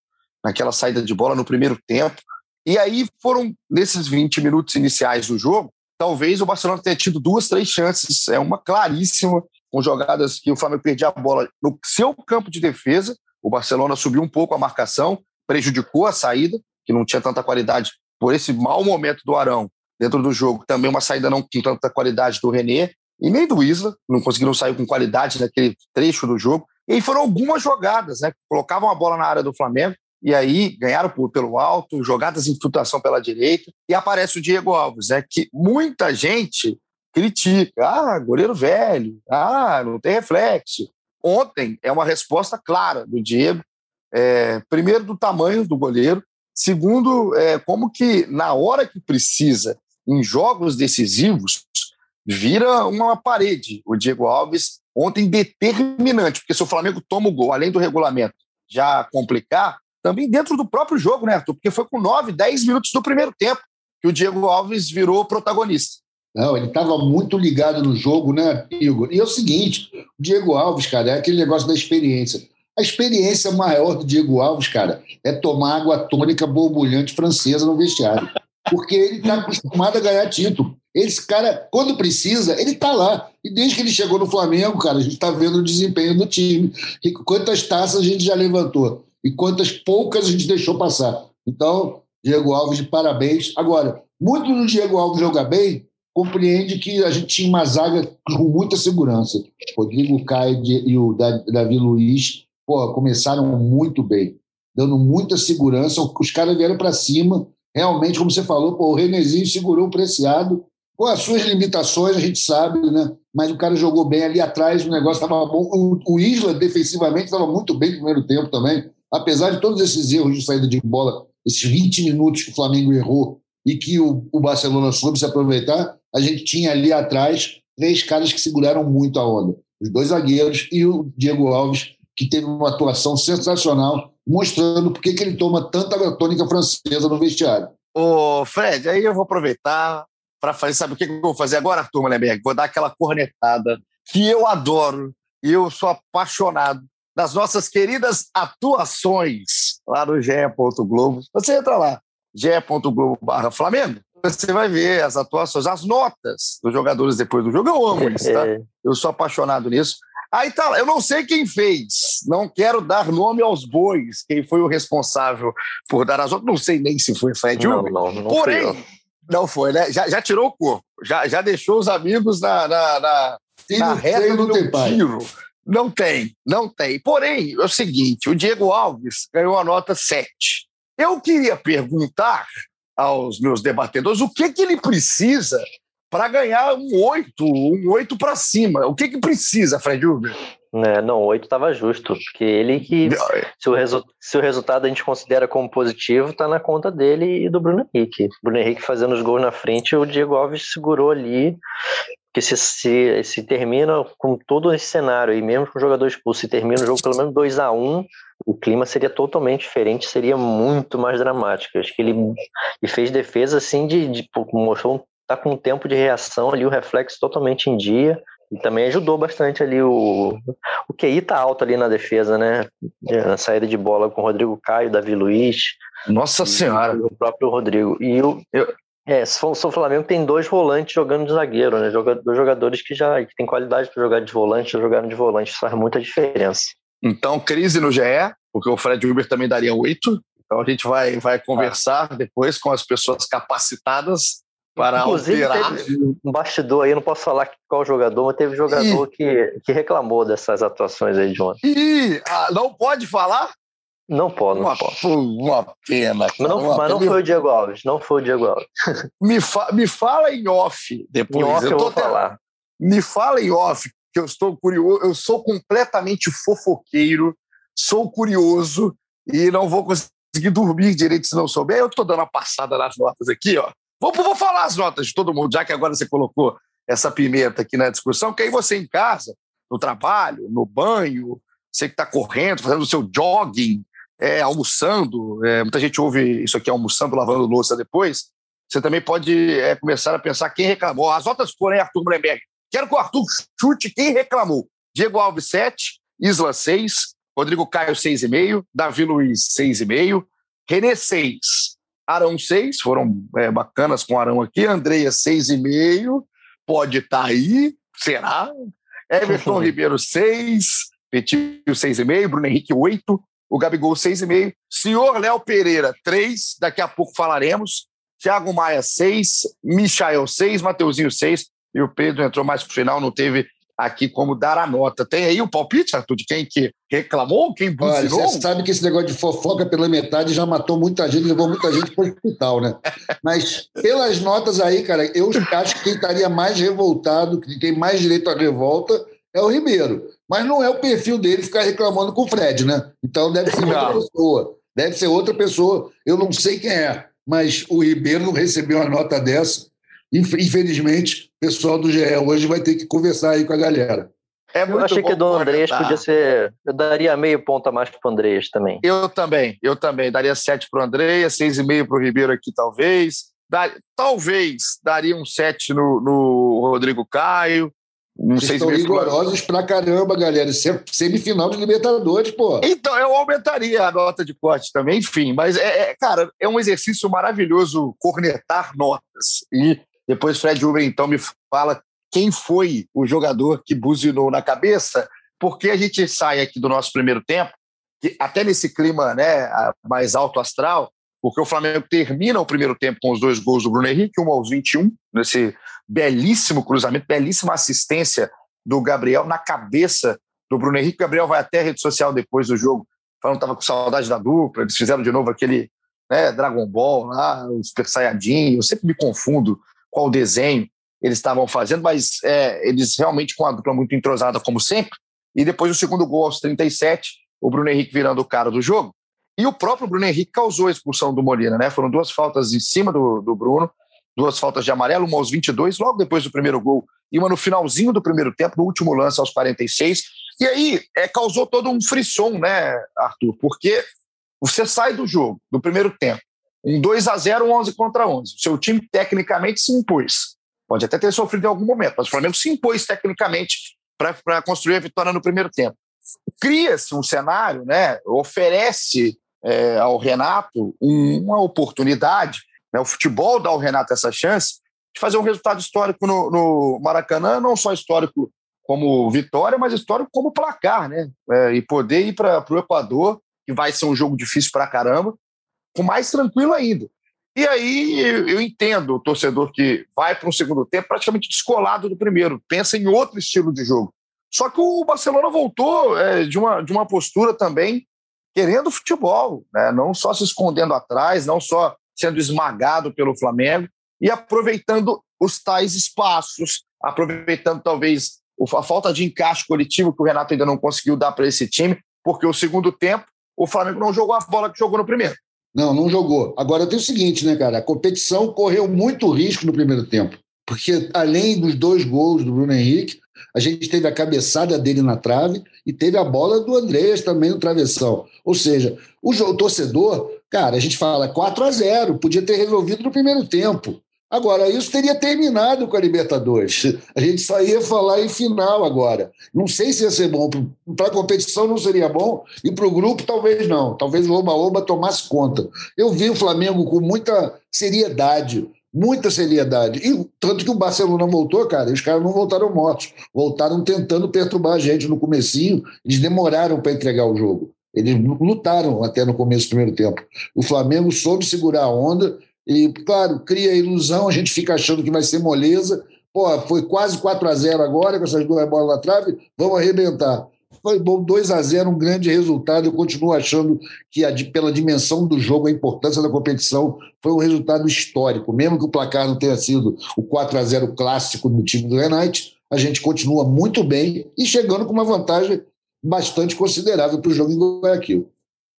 naquela saída de bola no primeiro tempo. E aí foram, nesses 20 minutos iniciais do jogo, talvez o Barcelona tenha tido duas, três chances. É uma claríssima, com jogadas que o Flamengo perdia a bola no seu campo de defesa. O Barcelona subiu um pouco a marcação, prejudicou a saída, que não tinha tanta qualidade por esse mau momento do Arão dentro do jogo. Também uma saída não com tanta qualidade do René e nem do Isla, não conseguiram sair com qualidade naquele trecho do jogo. E foram algumas jogadas, né? Colocavam a bola na área do Flamengo e aí ganharam por, pelo alto, jogadas de infiltração pela direita, e aparece o Diego Alves, né, que muita gente critica, ah, goleiro velho, ah, não tem reflexo. Ontem é uma resposta clara do Diego, é, primeiro do tamanho do goleiro, segundo, é, como que na hora que precisa, em jogos decisivos, vira uma parede. O Diego Alves ontem determinante, porque se o Flamengo toma o gol, além do regulamento já complicar, também dentro do próprio jogo, né, Arthur? Porque foi com 9, 10 minutos do primeiro tempo que o Diego Alves virou protagonista. Não, ele estava muito ligado no jogo, né, Igor? E é o seguinte: o Diego Alves, cara, é aquele negócio da experiência. A experiência maior do Diego Alves, cara, é tomar água tônica borbulhante francesa no vestiário. Porque ele está acostumado a ganhar título. Esse cara, quando precisa, ele está lá. E desde que ele chegou no Flamengo, cara, a gente está vendo o desempenho do time. E quantas taças a gente já levantou e quantas poucas a gente deixou passar. Então, Diego Alves, de parabéns. Agora, muito do Diego Alves jogar bem, compreende que a gente tinha uma zaga com muita segurança. Rodrigo Caio e o Davi Luiz pô, começaram muito bem, dando muita segurança. Os caras vieram para cima. Realmente, como você falou, o Renezinho segurou o preciado. Com as suas limitações, a gente sabe, né? Mas o cara jogou bem ali atrás, o negócio estava bom. O Isla, defensivamente, estava muito bem no primeiro tempo também apesar de todos esses erros de saída de bola, esses 20 minutos que o Flamengo errou e que o, o Barcelona soube se aproveitar, a gente tinha ali atrás três caras que seguraram muito a onda. Os dois zagueiros e o Diego Alves, que teve uma atuação sensacional, mostrando por que ele toma tanta tônica francesa no vestiário. Ô, Fred, aí eu vou aproveitar para fazer, sabe o que eu vou fazer agora, Arthur Mullenberg? Vou dar aquela cornetada que eu adoro e eu sou apaixonado das nossas queridas atuações lá no GE. Globo. Você entra lá, ge.globo barra Flamengo, você vai ver as atuações, as notas dos jogadores depois do jogo. Eu amo isso, tá? Eu sou apaixonado nisso. Aí tá, eu não sei quem fez, não quero dar nome aos bois, quem foi o responsável por dar as notas, não sei nem se foi Fred Não, não, não Porém, não foi, né? Já, já tirou o corpo, já, já deixou os amigos na, na, na, na reta do tiro. Não tem, não tem. Porém, é o seguinte: o Diego Alves ganhou a nota 7. Eu queria perguntar aos meus debatedores o que, que ele precisa para ganhar um 8, um 8 para cima. O que, que precisa, Fred Uber? É, não, 8 estava justo, porque ele que, se o, resu se o resultado a gente considera como positivo, está na conta dele e do Bruno Henrique. Bruno Henrique fazendo os gols na frente, o Diego Alves segurou ali que se, se, se termina com todo esse cenário, e mesmo com o jogador expulso, se termina o jogo pelo menos 2 a 1 um, o clima seria totalmente diferente, seria muito mais dramático. Acho que ele, ele fez defesa assim de, de mostrou tá com um tempo de reação ali, o reflexo totalmente em dia. E também ajudou bastante ali o. O QI tá alto ali na defesa, né? Na saída de bola com o Rodrigo Caio, Davi Luiz. Nossa Senhora! O próprio Rodrigo. E o, eu, é, o Flamengo tem dois volantes jogando de zagueiro, né? Dois jogadores que já que têm qualidade para jogar de volante, já jogaram de volante, isso faz muita diferença. Então, crise no GE, porque o Fred Uber também daria oito. Então a gente vai, vai conversar ah. depois com as pessoas capacitadas para Inclusive, alterar. um bastidor aí, eu não posso falar qual jogador, mas teve jogador que, que reclamou dessas atuações aí de ontem. Ih, ah, não pode falar? Não pode, não uma, pode. Uma pena. Cara, não, uma mas pena. não foi o Diego Alves, não foi o Diego Alves. *laughs* me, fa me fala em off depois. Em off eu, eu vou falar. Me fala em off, que eu estou curioso, eu sou completamente fofoqueiro, sou curioso e não vou conseguir dormir direito se não souber. Eu estou dando uma passada nas notas aqui, ó. Vou, vou falar as notas de todo mundo, já que agora você colocou essa pimenta aqui na discussão, que aí você em casa, no trabalho, no banho, você que está correndo, fazendo o seu jogging, é, almoçando, é, muita gente ouve isso aqui almoçando, lavando louça depois, você também pode é, começar a pensar quem reclamou. As notas foram Arthur Mullenberg. Quero que o Arthur chute quem reclamou. Diego Alves, 7, Isla, 6, Rodrigo Caio, 6,5, Davi Luiz, 6,5, René, 6, Arão 6, foram é, bacanas com Arão aqui. Andreia 6,5, pode estar tá aí, será? Everton *laughs* Ribeiro 6, Petinho 6,5, Bruno Henrique 8, o Gabigol 6,5, senhor Léo Pereira 3, daqui a pouco falaremos, Thiago Maia 6, Michael 6, Mateuzinho 6, e o Pedro entrou mais pro final, não teve aqui como dar a nota. Tem aí o palpite, Arthur, de quem que reclamou, quem buzinou? Você sabe que esse negócio de fofoca pela metade já matou muita gente, levou muita gente para o hospital, né? *laughs* Mas pelas notas aí, cara, eu acho que quem estaria mais revoltado, que tem mais direito à revolta, é o Ribeiro. Mas não é o perfil dele ficar reclamando com o Fred, né? Então deve ser outra pessoa. Deve ser outra pessoa. Eu não sei quem é, mas o Ribeiro não recebeu uma nota dessa. Infelizmente, o pessoal do GE hoje vai ter que conversar aí com a galera. É eu achei que do Andrés podia ser. Eu daria meio ponto a mais para o Andrés também. Eu também, eu também. Daria sete para o Andrés, seis e meio para o Ribeiro aqui, talvez. Dar, talvez daria um sete no, no Rodrigo Caio. Um Vocês estão rigorosos pra caramba, galera. É semifinal de Libertadores, pô. Então, eu aumentaria a nota de corte também, enfim. Mas, é, é, cara, é um exercício maravilhoso cornetar notas. E depois Fred Uber, então, me fala quem foi o jogador que buzinou na cabeça, porque a gente sai aqui do nosso primeiro tempo, que até nesse clima né, mais alto astral, porque o Flamengo termina o primeiro tempo com os dois gols do Bruno Henrique, um aos 21, nesse belíssimo cruzamento, belíssima assistência do Gabriel na cabeça do Bruno Henrique. O Gabriel vai até a rede social depois do jogo, falando que estava com saudade da dupla, eles fizeram de novo aquele né, Dragon Ball lá, o Super Saiyajin, eu sempre me confundo qual desenho eles estavam fazendo, mas é, eles realmente com a dupla muito entrosada, como sempre. E depois o segundo gol aos 37, o Bruno Henrique virando o cara do jogo. E o próprio Bruno Henrique causou a expulsão do Molina, né? Foram duas faltas em cima do, do Bruno, duas faltas de amarelo, uma aos 22, logo depois do primeiro gol, e uma no finalzinho do primeiro tempo, no último lance aos 46. E aí é, causou todo um frisson, né, Arthur? Porque você sai do jogo, do primeiro tempo, um 2 a 0 um 11 contra 11. O seu time tecnicamente se impôs. Pode até ter sofrido em algum momento, mas o Flamengo se impôs tecnicamente para construir a vitória no primeiro tempo. Cria-se um cenário, né, oferece é, ao Renato uma oportunidade, né, o futebol dá ao Renato essa chance de fazer um resultado histórico no, no Maracanã, não só histórico como vitória, mas histórico como placar, né? É, e poder ir para o Equador, que vai ser um jogo difícil para caramba, mais tranquilo ainda. E aí eu entendo o torcedor que vai para um segundo tempo praticamente descolado do primeiro, pensa em outro estilo de jogo. Só que o Barcelona voltou é, de, uma, de uma postura também querendo futebol, né? não só se escondendo atrás, não só sendo esmagado pelo Flamengo e aproveitando os tais espaços, aproveitando talvez a falta de encaixe coletivo que o Renato ainda não conseguiu dar para esse time, porque o segundo tempo o Flamengo não jogou a bola que jogou no primeiro. Não, não jogou. Agora tem o seguinte, né, cara? A competição correu muito risco no primeiro tempo. Porque além dos dois gols do Bruno Henrique, a gente teve a cabeçada dele na trave e teve a bola do Andreas também no travessão. Ou seja, o, torcedor, cara, a gente fala 4 a 0 podia ter resolvido no primeiro tempo. Agora, isso teria terminado com a Libertadores. A gente só ia falar em final agora. Não sei se ia ser bom. Para a competição não seria bom, e para o grupo talvez não. Talvez o Oba-Oba tomasse conta. Eu vi o Flamengo com muita seriedade muita seriedade. E tanto que o Barcelona voltou, cara, os caras não voltaram mortos, voltaram tentando perturbar a gente no comecinho, eles demoraram para entregar o jogo. Eles lutaram até no começo do primeiro tempo. O Flamengo soube segurar a onda e, claro, cria ilusão, a gente fica achando que vai ser moleza. Pô, foi quase 4 a 0 agora com essas duas bolas na trave, vamos arrebentar. Foi bom, 2 a 0 um grande resultado. Eu continuo achando que, a, pela dimensão do jogo, a importância da competição, foi um resultado histórico. Mesmo que o placar não tenha sido o 4 a 0 clássico do time do Renate, a gente continua muito bem e chegando com uma vantagem bastante considerável para o jogo em Guayaquil.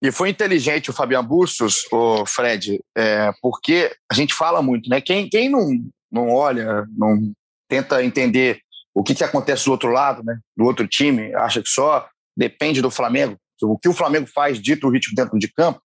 E foi inteligente o Fabiano Bustos, o Fred, é, porque a gente fala muito, né? Quem, quem não, não olha, não tenta entender o que, que acontece do outro lado, né? Do outro time, acha que só depende do Flamengo. O que o Flamengo faz, dito o ritmo dentro de campo,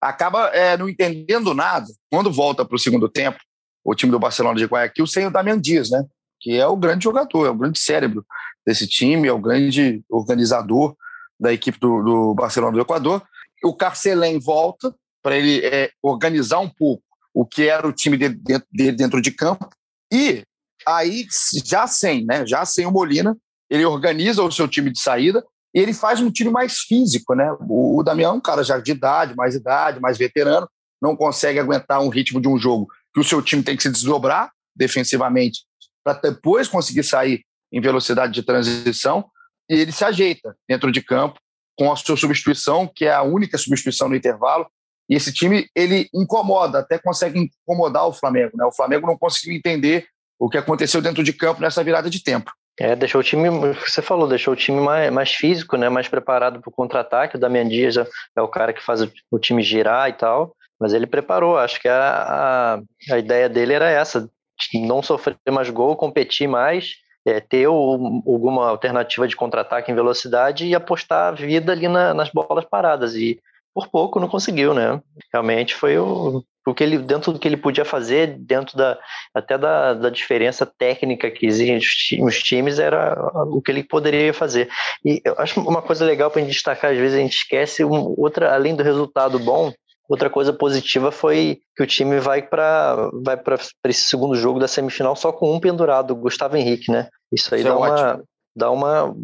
acaba é, não entendendo nada quando volta para o segundo tempo, o time do Barcelona de Guayaquil, sem o Damian Dias, né? Que é o grande jogador, é o grande cérebro desse time, é o grande organizador da equipe do, do Barcelona do Equador. O Carcelém volta para ele é, organizar um pouco o que era o time dele dentro, dele dentro de campo. E aí, já sem, né? Já sem o Molina, ele organiza o seu time de saída e ele faz um time mais físico, né? O, o Damião é um cara já de idade, mais idade, mais veterano, não consegue aguentar um ritmo de um jogo que o seu time tem que se desdobrar defensivamente para depois conseguir sair em velocidade de transição e ele se ajeita dentro de campo com a sua substituição, que é a única substituição no intervalo, e esse time ele incomoda, até consegue incomodar o Flamengo. Né? O Flamengo não conseguiu entender o que aconteceu dentro de campo nessa virada de tempo. É, deixou o time, você falou, deixou o time mais, mais físico, né, mais preparado para o contra-ataque. O Damian Dias é, o cara que faz o, o, time girar e tal, mas ele preparou. Acho que a, a, a ideia dele era essa: não sofrer mais gol, competir mais, é, ter o, alguma alternativa de contra-ataque em velocidade e apostar a vida ali na, nas bolas paradas. E por pouco não conseguiu, né? Realmente foi o, o que ele dentro do que ele podia fazer, dentro da até da, da diferença técnica que existe nos times, era o que ele poderia fazer. E eu acho uma coisa legal para a gente destacar, às vezes a gente esquece um, outra, além do resultado bom, Outra coisa positiva foi que o time vai para vai esse segundo jogo da semifinal só com um pendurado, o Gustavo Henrique, né? Isso aí Isso dá, é uma, dá uma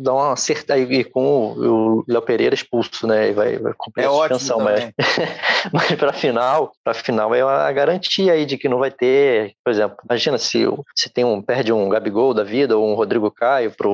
dá uma certa e com o Léo Pereira expulso, né? E vai, vai cumprir é a suspensão, mas, *laughs* mas para final, para final é uma garantia aí de que não vai ter, por exemplo, imagina se se tem um perde um Gabigol da vida ou um Rodrigo Caio para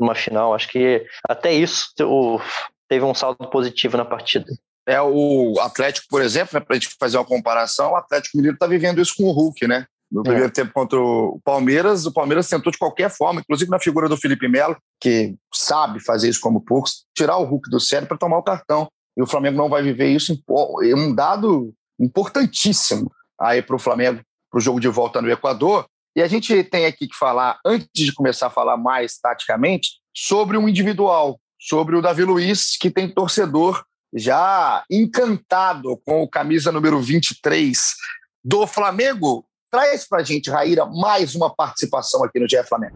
uma final, acho que até isso o, teve um saldo positivo na partida. É o Atlético, por exemplo, né, para a gente fazer uma comparação, o Atlético Mineiro está vivendo isso com o Hulk, né? No primeiro é. tempo contra o Palmeiras, o Palmeiras tentou de qualquer forma, inclusive na figura do Felipe Melo, que sabe fazer isso como poucos, tirar o Hulk do sério para tomar o cartão. E o Flamengo não vai viver isso. É um dado importantíssimo aí para o Flamengo, para o jogo de volta no Equador. E a gente tem aqui que falar, antes de começar a falar mais taticamente, sobre um individual, sobre o Davi Luiz, que tem torcedor já encantado com o camisa número 23 do Flamengo, Traz pra gente, Raíra, mais uma participação aqui no GE Flamengo.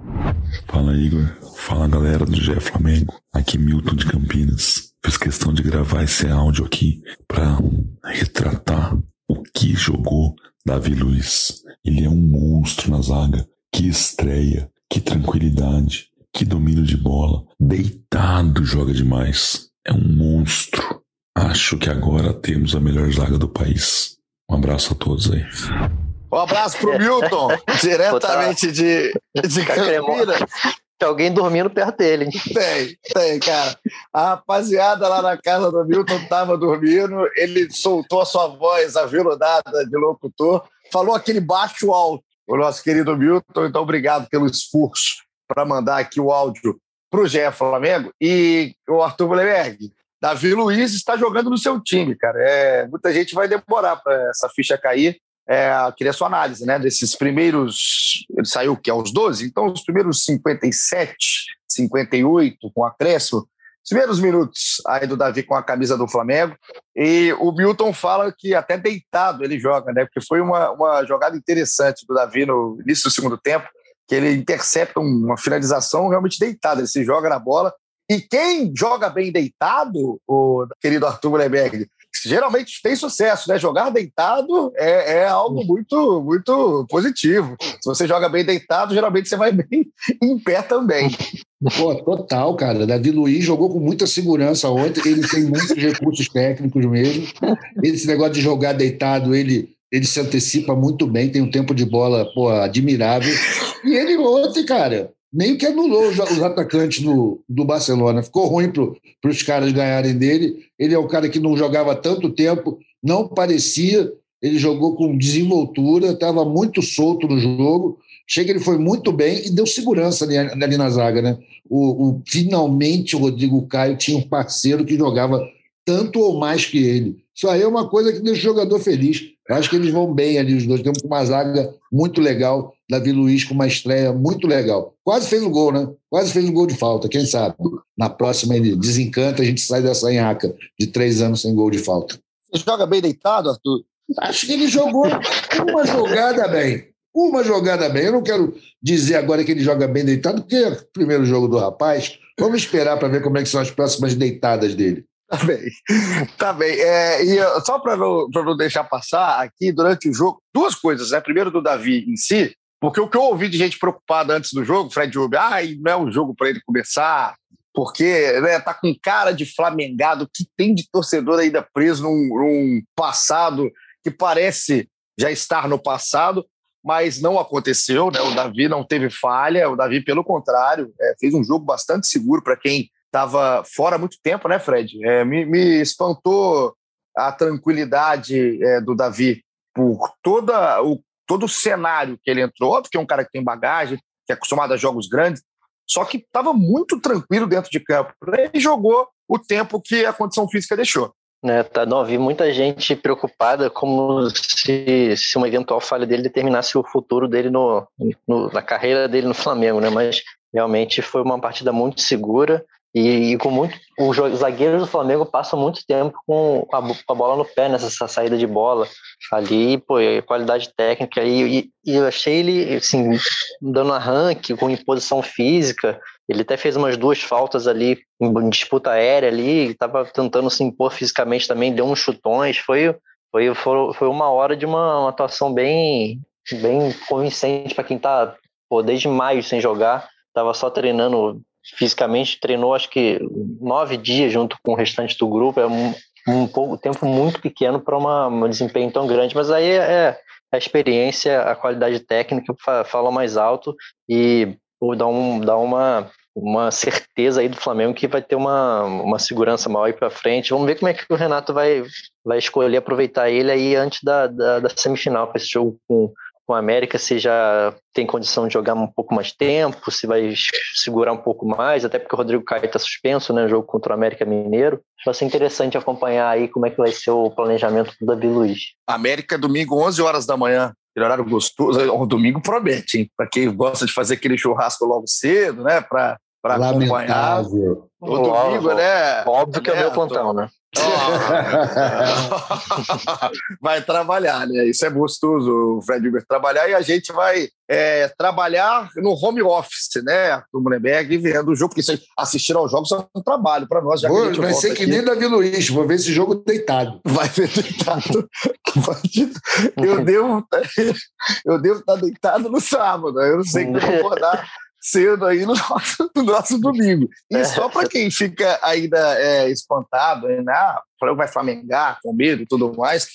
Fala, Igor. Fala, galera do GE Flamengo. Aqui Milton de Campinas. Fiz questão de gravar esse áudio aqui para retratar o que jogou Davi Luiz. Ele é um monstro na zaga. Que estreia, que tranquilidade, que domínio de bola. Deitado joga demais. É um monstro. Acho que agora temos a melhor zaga do país. Um abraço a todos aí. Um abraço pro Milton, *laughs* diretamente de, de Campinas. Tem alguém dormindo perto dele. Tem, tem, cara. A rapaziada lá na casa do Milton estava dormindo, ele soltou a sua voz aveludada de locutor, falou aquele baixo alto, o nosso querido Milton. Então, obrigado pelo esforço para mandar aqui o áudio para o GE Flamengo. E o Arthur Buleberg, Davi Luiz está jogando no seu time, cara. É, muita gente vai demorar para essa ficha cair. É, queria sua análise, né, desses primeiros, ele saiu que aos 12, então os primeiros 57, 58 com acréscimo, os primeiros minutos aí do Davi com a camisa do Flamengo, e o Milton fala que até deitado ele joga, né, porque foi uma, uma jogada interessante do Davi no início do segundo tempo, que ele intercepta uma finalização realmente deitado, ele se joga na bola, e quem joga bem deitado, o querido Arthur Mullenberg, geralmente tem sucesso, né? Jogar deitado é, é, algo muito, muito positivo. Se você joga bem deitado, geralmente você vai bem *laughs* em pé também. Pô, total, cara. Davi Luiz jogou com muita segurança ontem. Ele tem muitos recursos técnicos mesmo. Esse negócio de jogar deitado, ele, ele se antecipa muito bem, tem um tempo de bola pô, admirável. E ele ontem, cara, meio que anulou os, atacantes do, do Barcelona. Ficou ruim para os caras ganharem dele. Ele é o cara que não jogava tanto tempo, não parecia. Ele jogou com desenvoltura, estava muito solto no jogo. Chega, ele foi muito bem e deu segurança ali, ali na zaga, né? O, o, finalmente o Rodrigo Caio tinha um parceiro que jogava tanto ou mais que ele. Isso aí é uma coisa que deixa o jogador feliz. Eu acho que eles vão bem ali, os dois. Temos uma zaga muito legal. Davi Luiz com uma estreia muito legal. Quase fez o gol, né? Quase fez o gol de falta, quem sabe? Na próxima ele desencanta, a gente sai dessa enhaca de três anos sem gol de falta. Você joga bem deitado, Arthur? Acho que ele jogou uma jogada bem. Uma jogada bem. Eu não quero dizer agora que ele joga bem deitado, porque é o primeiro jogo do rapaz. Vamos esperar para ver como é que são as próximas deitadas dele. Tá bem, tá bem. É, e só para não, não deixar passar aqui, durante o jogo, duas coisas, né? Primeiro do Davi em si, porque o que eu ouvi de gente preocupada antes do jogo, Fred Rubio, ah, não é um jogo para ele começar, porque né, tá com cara de flamengado, que tem de torcedor ainda preso num, num passado que parece já estar no passado, mas não aconteceu, né? O Davi não teve falha, o Davi, pelo contrário, é, fez um jogo bastante seguro para quem estava fora há muito tempo, né, Fred? É, me, me, espantou a tranquilidade é, do Davi por toda o, todo o cenário que ele entrou, porque é um cara que tem bagagem, que é acostumado a jogos grandes, só que estava muito tranquilo dentro de campo. Ele jogou o tempo que a condição física deixou. É, tá, não, vi muita gente preocupada como se, se uma eventual falha dele determinasse o futuro dele no, no, na carreira dele no Flamengo, né? Mas realmente foi uma partida muito segura. E, e, com muito. Os zagueiros do Flamengo passam muito tempo com a, com a bola no pé nessa saída de bola. Ali, pô, qualidade técnica. E, e, e, eu achei ele, assim, dando arranque, com imposição física. Ele até fez umas duas faltas ali em disputa aérea ali, estava tentando se impor fisicamente também, deu uns chutões. Foi, foi, foi uma hora de uma, uma atuação bem, bem convincente para quem está desde maio sem jogar. Tava só treinando fisicamente treinou acho que nove dias junto com o restante do grupo, é um, um pouco, tempo muito pequeno para um desempenho tão grande, mas aí é, é a experiência, a qualidade técnica fala mais alto e dá, um, dá uma, uma certeza aí do Flamengo que vai ter uma, uma segurança maior aí para frente. Vamos ver como é que o Renato vai, vai escolher aproveitar ele aí antes da, da, da semifinal, com esse jogo com com a América se já tem condição de jogar um pouco mais tempo, se vai segurar um pouco mais, até porque o Rodrigo Caio está suspenso, né, no jogo contra o América Mineiro. Vai ser interessante acompanhar aí como é que vai ser o planejamento do Davi Luiz. América, domingo, 11 horas da manhã. Aquele horário gostoso. O domingo promete, hein? Para quem gosta de fazer aquele churrasco logo cedo, né? Para acompanhar. O domingo, né? Óbvio que é o meu plantão, né? *laughs* vai trabalhar, né? Isso é gostoso, o Fred Uber trabalhar e a gente vai é, trabalhar no home office, né? Arthur Mullenberg, vendo o jogo, porque assistir aos jogos é um trabalho para nós. Vou, vai ser que aqui. nem Davi Luiz, vou ver esse jogo deitado. Vai ver deitado. eu devo, *laughs* eu devo estar deitado no sábado, eu não sei vou *laughs* acordar cedo aí no *laughs* nosso, no nosso domingo. E é. só para quem fica ainda é, espantado, né? Ah, vai flamengar com medo e tudo mais,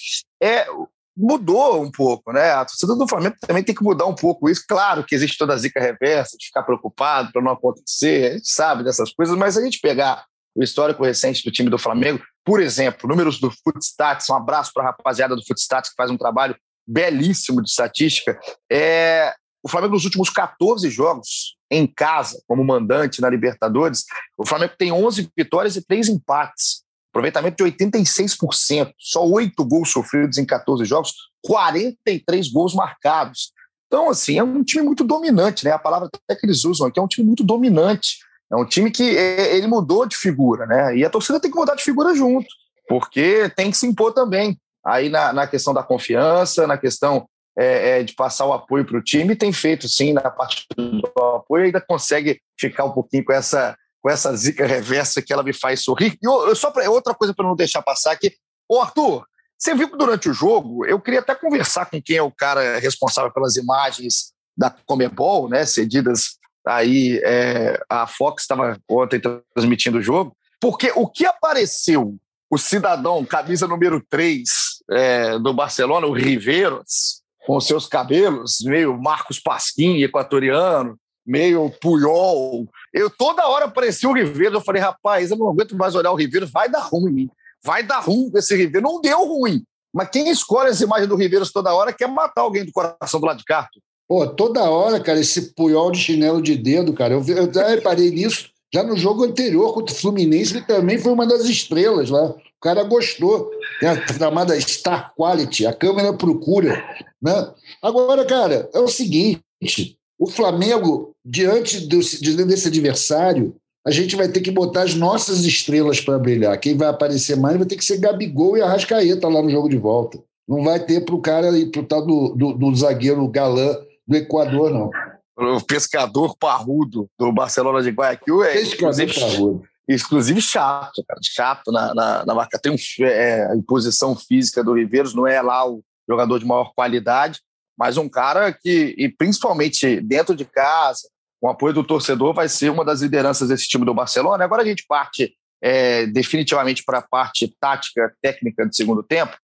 é, mudou um pouco, né? A torcida do Flamengo também tem que mudar um pouco isso. Claro que existe toda a zica reversa, de ficar preocupado para não acontecer, a gente sabe dessas coisas, mas a gente pegar o histórico recente do time do Flamengo, por exemplo, números do Footstats, um abraço para a rapaziada do Footstats que faz um trabalho belíssimo de estatística, é, o Flamengo nos últimos 14 jogos em casa, como mandante na Libertadores, o Flamengo tem 11 vitórias e 3 empates. Aproveitamento de 86%, só 8 gols sofridos em 14 jogos, 43 gols marcados. Então, assim, é um time muito dominante, né? A palavra até que eles usam aqui é um time muito dominante. É um time que é, ele mudou de figura, né? E a torcida tem que mudar de figura junto, porque tem que se impor também. Aí na, na questão da confiança, na questão é, é, de passar o apoio para o time, tem feito sim na parte do apoio, ainda consegue ficar um pouquinho com essa, com essa zica reversa que ela me faz sorrir. E eu, só pra, outra coisa para não deixar passar aqui, ô Arthur, você viu que durante o jogo, eu queria até conversar com quem é o cara responsável pelas imagens da Comebol, né, cedidas aí, é, a Fox estava ontem transmitindo o jogo, porque o que apareceu, o cidadão, camisa número 3 é, do Barcelona, o Riveiros, com seus cabelos, meio Marcos Pasquim, equatoriano, meio Puyol. Eu toda hora aparecia o Ribeiro, eu falei, rapaz, eu não aguento mais olhar o Ribeiro, vai dar ruim, vai dar ruim esse Ribeiro. Não deu ruim. Mas quem escolhe essa imagem do Ribeiro toda hora quer matar alguém do coração do lado de cá. Pô, toda hora, cara, esse Puyol de chinelo de dedo, cara, eu, eu reparei nisso. Já no jogo anterior contra o Fluminense, ele também foi uma das estrelas lá. O cara gostou. Tem a chamada Star Quality, a câmera procura. Né? Agora, cara, é o seguinte: o Flamengo, diante desse adversário, a gente vai ter que botar as nossas estrelas para brilhar. Quem vai aparecer mais vai ter que ser Gabigol e Arrascaeta lá no jogo de volta. Não vai ter para o cara e para o tal do, do, do zagueiro galã do Equador, não o pescador parrudo do Barcelona de Guayaquil. É, pescador parrudo. Inclusive chato, cara, chato na, na, na marca. Tem um, é, a imposição física do Riveiros, não é lá o jogador de maior qualidade, mas um cara que, e principalmente dentro de casa, com apoio do torcedor, vai ser uma das lideranças desse time do Barcelona. Agora a gente parte é, definitivamente para a parte tática, técnica do segundo tempo,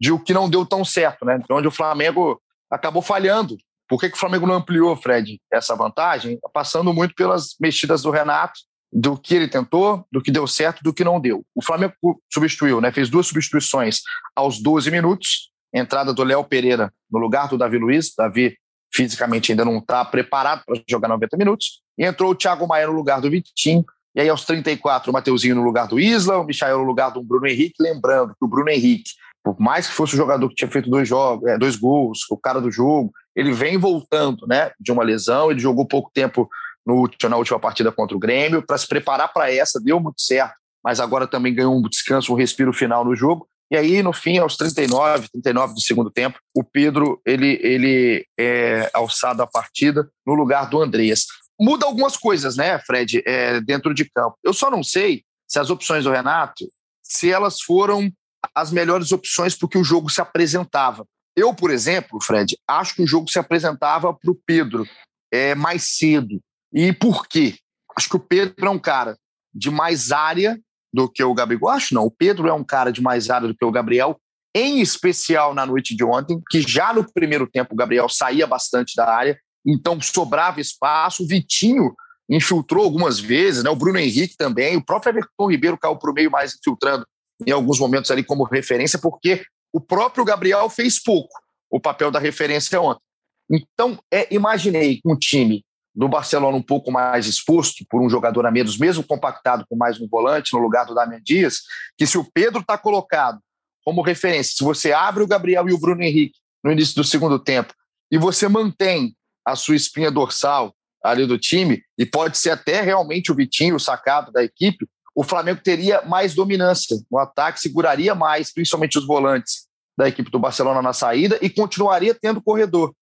de o que não deu tão certo, né? De onde o Flamengo acabou falhando. Por que, que o Flamengo não ampliou, Fred, essa vantagem? Passando muito pelas mexidas do Renato, do que ele tentou, do que deu certo, do que não deu. O Flamengo substituiu, né? Fez duas substituições aos 12 minutos. Entrada do Léo Pereira no lugar do Davi Luiz. Davi fisicamente ainda não está preparado para jogar 90 minutos. E entrou o Thiago Maia no lugar do Vitinho. E aí, aos 34, o Mateuzinho no lugar do Isla, o Michael no lugar do Bruno Henrique. Lembrando que o Bruno Henrique, por mais que fosse o jogador que tinha feito dois jogos, é, dois gols, o cara do jogo, ele vem voltando né, de uma lesão. Ele jogou pouco tempo no, na última partida contra o Grêmio para se preparar para essa, deu muito certo, mas agora também ganhou um descanso, um respiro final no jogo. E aí, no fim, aos 39, 39 do segundo tempo, o Pedro ele, ele é alçado a partida no lugar do Andreas. Muda algumas coisas, né, Fred, é, dentro de campo. Eu só não sei se as opções do Renato, se elas foram as melhores opções para que o jogo se apresentava. Eu, por exemplo, Fred, acho que o jogo se apresentava para o Pedro é, mais cedo. E por quê? Acho que o Pedro é um cara de mais área do que o Gabigol. Acho não. O Pedro é um cara de mais área do que o Gabriel, em especial na noite de ontem, que já no primeiro tempo o Gabriel saía bastante da área, então sobrava espaço. O Vitinho infiltrou algumas vezes, né? o Bruno Henrique também, o próprio Everton Ribeiro caiu para o meio mais infiltrando em alguns momentos ali como referência, porque o próprio Gabriel fez pouco o papel da referência ontem. Então, é, imaginei um time do Barcelona um pouco mais exposto por um jogador a menos, mesmo compactado com mais um volante no lugar do Damian Dias, que se o Pedro está colocado como referência, se você abre o Gabriel e o Bruno Henrique no início do segundo tempo e você mantém a sua espinha dorsal ali do time, e pode ser até realmente o Vitinho, o sacado da equipe, o Flamengo teria mais dominância no ataque, seguraria mais, principalmente os volantes da equipe do Barcelona na saída e continuaria tendo corredor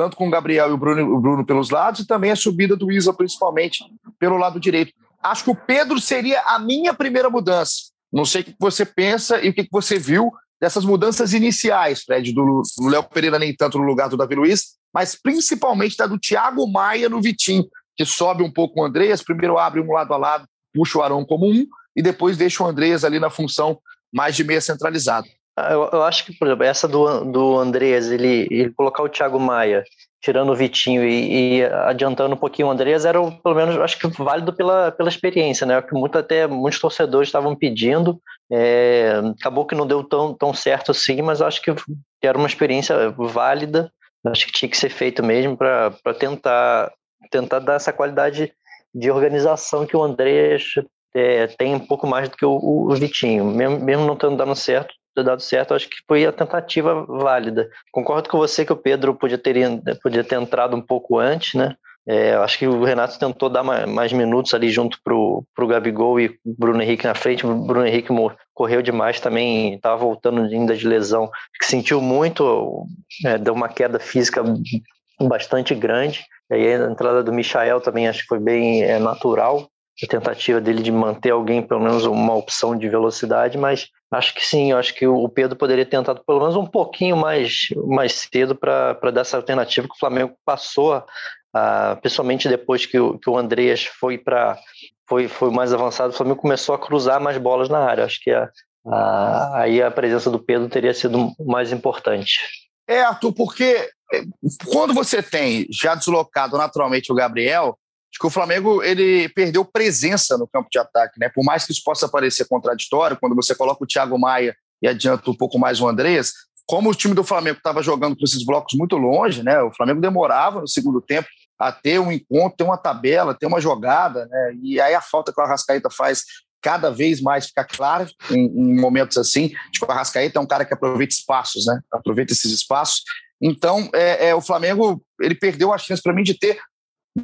tanto com o Gabriel e o Bruno, o Bruno pelos lados, e também a subida do Isa, principalmente pelo lado direito. Acho que o Pedro seria a minha primeira mudança. Não sei o que você pensa e o que você viu dessas mudanças iniciais, Fred, do Léo Pereira nem tanto no lugar do Davi Luiz, mas principalmente da do Thiago Maia no Vitinho, que sobe um pouco o Andreas, primeiro abre um lado a lado, puxa o Arão como um, e depois deixa o Andreas ali na função mais de meia centralizado. Ah, eu, eu, acho que, por exemplo, essa do, do Andreas, ele, ele colocar o Thiago Maia, tirando o Vitinho e, e, adiantando um pouquinho o Andreas, era pelo menos, acho que válido pela, pela experiência, né? Que muito, até muitos torcedores estavam pedindo. É, acabou que não deu tão, tão certo assim, mas acho que era uma experiência válida. Acho que tinha que ser feito mesmo para tentar, tentar dar essa qualidade de organização que o Andreas é, tem um pouco mais do que o, o Vitinho, mesmo, mesmo não tendo dado certo ter dado certo, acho que foi a tentativa válida. Concordo com você que o Pedro podia ter, podia ter entrado um pouco antes, né? É, acho que o Renato tentou dar mais, minutos ali junto pro, pro Gabigol e Bruno Henrique na frente. O Bruno Henrique correu demais também, estava voltando ainda de lesão, que sentiu muito, é, deu uma queda física bastante grande. E aí a entrada do Michael também acho que foi bem é, natural a tentativa dele de manter alguém, pelo menos uma opção de velocidade, mas acho que sim, acho que o Pedro poderia ter tentado pelo menos um pouquinho mais, mais cedo para dar essa alternativa que o Flamengo passou, a, principalmente depois que o, que o Andreas foi para foi, foi mais avançado, o Flamengo começou a cruzar mais bolas na área. Acho que a, a, aí a presença do Pedro teria sido mais importante. É, Arthur, porque é, quando você tem já deslocado naturalmente o Gabriel, que o Flamengo ele perdeu presença no campo de ataque, né? Por mais que isso possa parecer contraditório, quando você coloca o Thiago Maia e adianta um pouco mais o Andrés, como o time do Flamengo estava jogando com esses blocos muito longe, né? O Flamengo demorava no segundo tempo a ter um encontro, ter uma tabela, ter uma jogada, né? E aí a falta que o Arrascaeta faz cada vez mais fica clara em, em momentos assim. Tipo, o Arrascaeta é um cara que aproveita espaços, né? Aproveita esses espaços. Então, é, é, o Flamengo ele perdeu a chance para mim de ter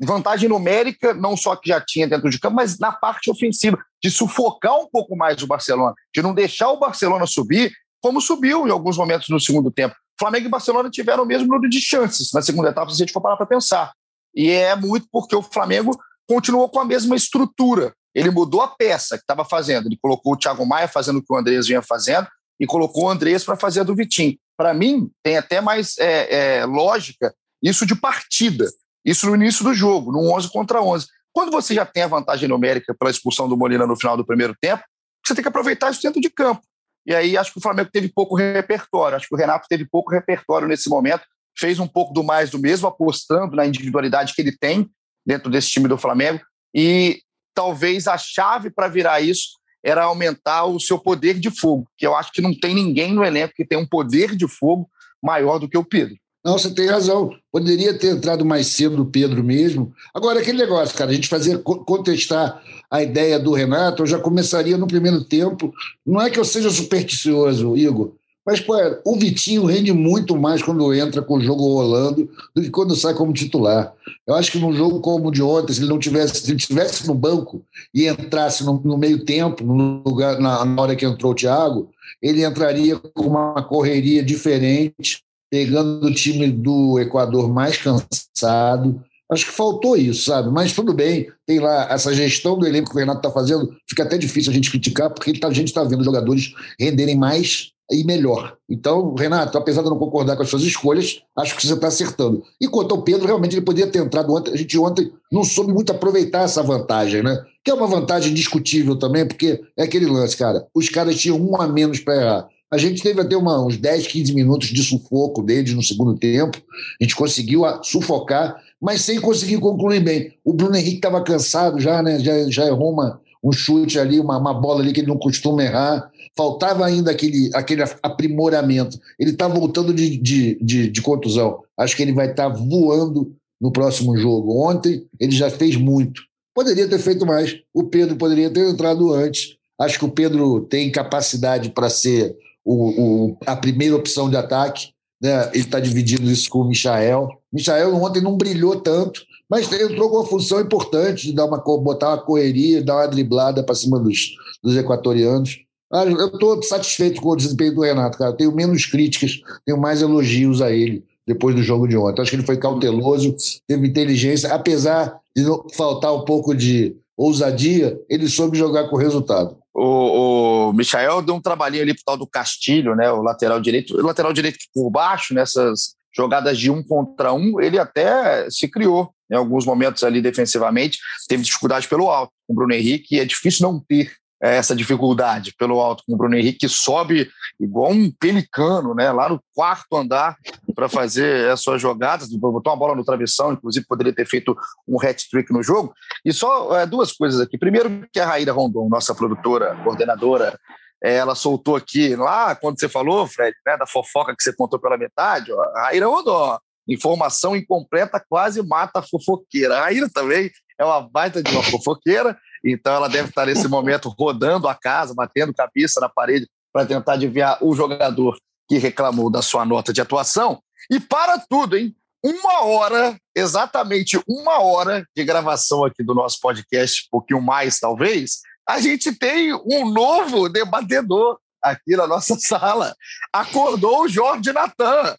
vantagem numérica, não só que já tinha dentro de campo, mas na parte ofensiva, de sufocar um pouco mais o Barcelona, de não deixar o Barcelona subir, como subiu em alguns momentos no segundo tempo. Flamengo e Barcelona tiveram o mesmo número de chances na segunda etapa, se a gente for parar para pensar. E é muito porque o Flamengo continuou com a mesma estrutura ele mudou a peça que estava fazendo. Ele colocou o Thiago Maia fazendo o que o Andrés vinha fazendo e colocou o Andrés para fazer a do Vitinho. Para mim, tem até mais é, é, lógica isso de partida, isso no início do jogo, no 11 contra 11. Quando você já tem a vantagem numérica pela expulsão do Molina no final do primeiro tempo, você tem que aproveitar isso dentro de campo. E aí acho que o Flamengo teve pouco repertório, acho que o Renato teve pouco repertório nesse momento, fez um pouco do mais do mesmo, apostando na individualidade que ele tem dentro desse time do Flamengo. E talvez a chave para virar isso era aumentar o seu poder de fogo, que eu acho que não tem ninguém no elenco que tem um poder de fogo maior do que o Pedro. Não, você tem razão. Poderia ter entrado mais cedo o Pedro mesmo. Agora, aquele negócio, cara, a gente fazer contestar a ideia do Renato, eu já começaria no primeiro tempo. Não é que eu seja supersticioso, Igor, mas, pô, o Vitinho rende muito mais quando entra com o jogo rolando do que quando sai como titular. Eu acho que num jogo como o de ontem, se ele não tivesse, se ele estivesse no banco e entrasse no, no, meio tempo, no lugar, na, na hora que entrou o Thiago, ele entraria com uma correria diferente, pegando o time do Equador mais cansado. Acho que faltou isso, sabe? Mas tudo bem, tem lá essa gestão do elenco que o Renato está fazendo. Fica até difícil a gente criticar, porque tá, a gente está vendo jogadores renderem mais e melhor. Então, Renato, apesar de eu não concordar com as suas escolhas, acho que você está acertando. E quanto ao Pedro, realmente ele poderia ter entrado ontem. A gente ontem não soube muito aproveitar essa vantagem, né? Que é uma vantagem discutível também, porque é aquele lance, cara. Os caras tinham um a menos para errar. A gente teve até uma, uns 10, 15 minutos de sufoco deles no segundo tempo. A gente conseguiu sufocar, mas sem conseguir concluir bem. O Bruno Henrique estava cansado já, né? Já, já errou uma, um chute ali, uma, uma bola ali que ele não costuma errar faltava ainda aquele, aquele aprimoramento. Ele está voltando de, de, de, de, contusão. Acho que ele vai estar tá voando no próximo jogo. Ontem ele já fez muito. Poderia ter feito mais. O Pedro poderia ter entrado antes. Acho que o Pedro tem capacidade para ser o, o, a primeira opção de ataque. Né? Ele está dividindo isso com o Michael. Michael ontem não brilhou tanto, mas entrou com uma função importante de dar uma, botar uma correria, dar uma driblada para cima dos, dos equatorianos. Eu estou satisfeito com o desempenho do Renato, cara. Tenho menos críticas, tenho mais elogios a ele depois do jogo de ontem. Acho que ele foi cauteloso, teve inteligência, apesar de faltar um pouco de ousadia, ele soube jogar com resultado. O, o Michael deu um trabalhinho ali pro tal do Castilho, né? O lateral direito, o lateral direito por baixo, nessas jogadas de um contra um, ele até se criou em alguns momentos ali defensivamente, teve dificuldade pelo alto com o Bruno Henrique, é difícil não ter essa dificuldade pelo alto com o Bruno Henrique, que sobe igual um pelicano, né, lá no quarto andar para fazer as suas jogadas, botou uma bola no travessão, inclusive poderia ter feito um hat-trick no jogo. E só é, duas coisas aqui. Primeiro, que a Raíra Rondon, nossa produtora, coordenadora, é, ela soltou aqui, lá quando você falou, Fred, né, da fofoca que você contou pela metade, ó, a Raíra Rondon, informação incompleta quase mata a fofoqueira. A também é uma baita de uma fofoqueira, então ela deve estar nesse momento rodando a casa, batendo cabeça na parede para tentar adivinhar o jogador que reclamou da sua nota de atuação. E para tudo, hein? Uma hora, exatamente uma hora de gravação aqui do nosso podcast, um pouquinho mais talvez, a gente tem um novo debatedor aqui na nossa *laughs* sala. Acordou o Jorge Natan.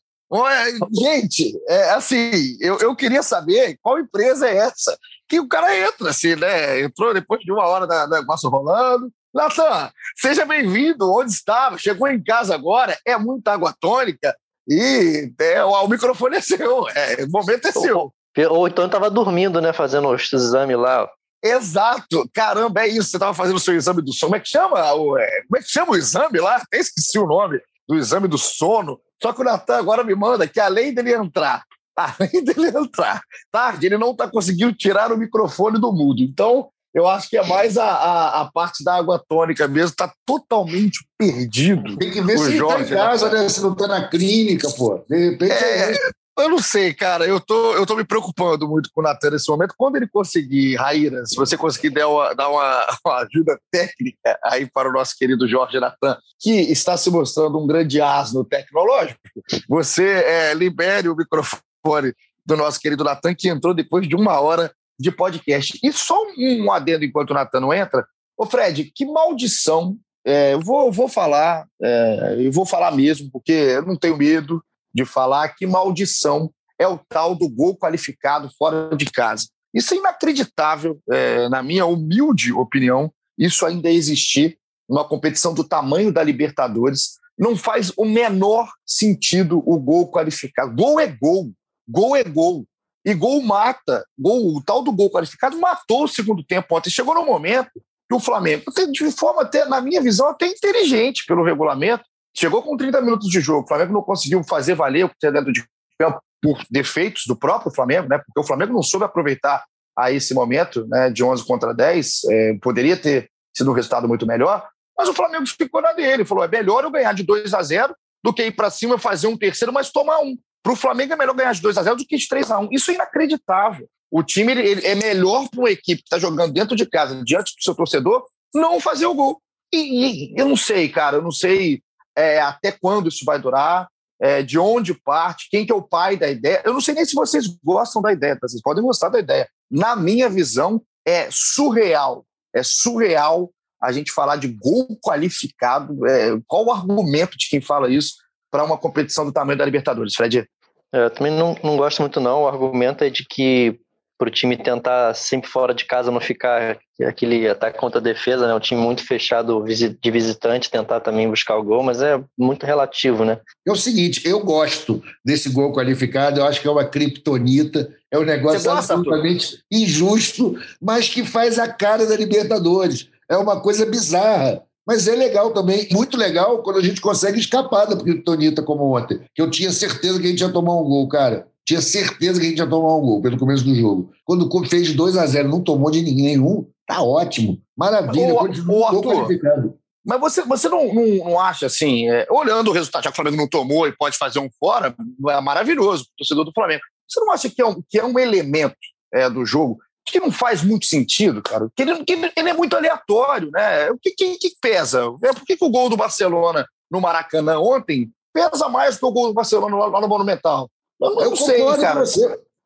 Gente, é, assim, eu, eu queria saber qual empresa é essa que o cara entra, assim, né? Entrou depois de uma hora da, negócio rolando. Natan, seja bem-vindo. Onde estava? Chegou em casa agora. É muita água tônica e é, o, o microfone é seu. É, o momento é seu. Ou, ou então estava dormindo, né? Fazendo os exames lá. Exato, caramba, é isso. Você estava fazendo o seu exame do sono. Como é que chama? O, é, como é que chama o exame lá? Até esqueci o nome do exame do sono. Só que o Natan agora me manda que além dele entrar *laughs* além dele entrar tarde, ele não está conseguindo tirar o microfone do mudo. Então, eu acho que é mais a, a, a parte da água tônica mesmo, está totalmente perdido. Tem que ver se está em casa, né? Se não está na clínica, pô. De repente é, é eu não sei, cara. Eu tô, eu tô me preocupando muito com o Natan nesse momento. Quando ele conseguir, Raíra, se você conseguir dar uma, dar uma, *laughs* uma ajuda técnica aí para o nosso querido Jorge Natan, que está se mostrando um grande asno tecnológico, você é, libere o microfone do nosso querido Natan, que entrou depois de uma hora de podcast. E só um adendo enquanto o Natan não entra. Ô, Fred, que maldição. É, eu, vou, vou falar, é, eu vou falar mesmo, porque eu não tenho medo de falar que maldição é o tal do gol qualificado fora de casa. Isso é inacreditável, é, na minha humilde opinião, isso ainda existir numa competição do tamanho da Libertadores. Não faz o menor sentido o gol qualificado. Gol é gol, gol é gol. E gol mata. Gol, o tal do gol qualificado matou o segundo tempo ontem. Chegou no momento que o Flamengo, de forma até, na minha visão, até inteligente pelo regulamento, chegou com 30 minutos de jogo. O Flamengo não conseguiu fazer valer o que tinha dentro de campo por defeitos do próprio Flamengo, né? Porque o Flamengo não soube aproveitar a esse momento, né, de 11 contra 10, é, poderia ter sido um resultado muito melhor, mas o Flamengo ficou na dele, falou: é melhor eu ganhar de 2 a 0 do que ir para cima e fazer um terceiro, mas tomar um. Para o Flamengo é melhor ganhar de 2 a 0 do que de 3 a 1 Isso é inacreditável. O time ele, ele é melhor para uma equipe que está jogando dentro de casa, diante do seu torcedor, não fazer o gol. E, e eu não sei, cara, eu não sei é, até quando isso vai durar é, de onde parte, quem que é o pai da ideia. Eu não sei nem se vocês gostam da ideia, vocês podem gostar da ideia. Na minha visão, é surreal. É surreal a gente falar de gol qualificado. É, qual o argumento de quem fala isso para uma competição do tamanho da Libertadores, Fred? É, eu também não, não gosto muito, não. O argumento é de que para o time tentar sempre fora de casa não ficar aquele ataque contra a defesa, né? Um time muito fechado de visitante, tentar também buscar o gol, mas é muito relativo, né? É o seguinte, eu gosto desse gol qualificado, eu acho que é uma criptonita, é um negócio absolutamente injusto, mas que faz a cara da Libertadores. É uma coisa bizarra. Mas é legal também, muito legal quando a gente consegue escapar da criptonita como ontem, que eu tinha certeza que a gente ia tomar um gol, cara. Tinha certeza que a gente ia tomar um gol pelo começo do jogo. Quando o Clube fez 2 a 0 não tomou de nenhum, tá ótimo. Maravilha, ô, continua ô, qualificado. Mas você, você não, não, não acha assim, é, olhando o resultado, já que o Flamengo não tomou e pode fazer um fora, é maravilhoso, torcedor do Flamengo. Você não acha que é um, que é um elemento é, do jogo que não faz muito sentido, cara? Que ele, que ele é muito aleatório, né? O que, que, que pesa? É, por que, que o gol do Barcelona no Maracanã ontem pesa mais do que o gol do Barcelona lá, lá no Monumental? Eu, eu, eu sei, cara.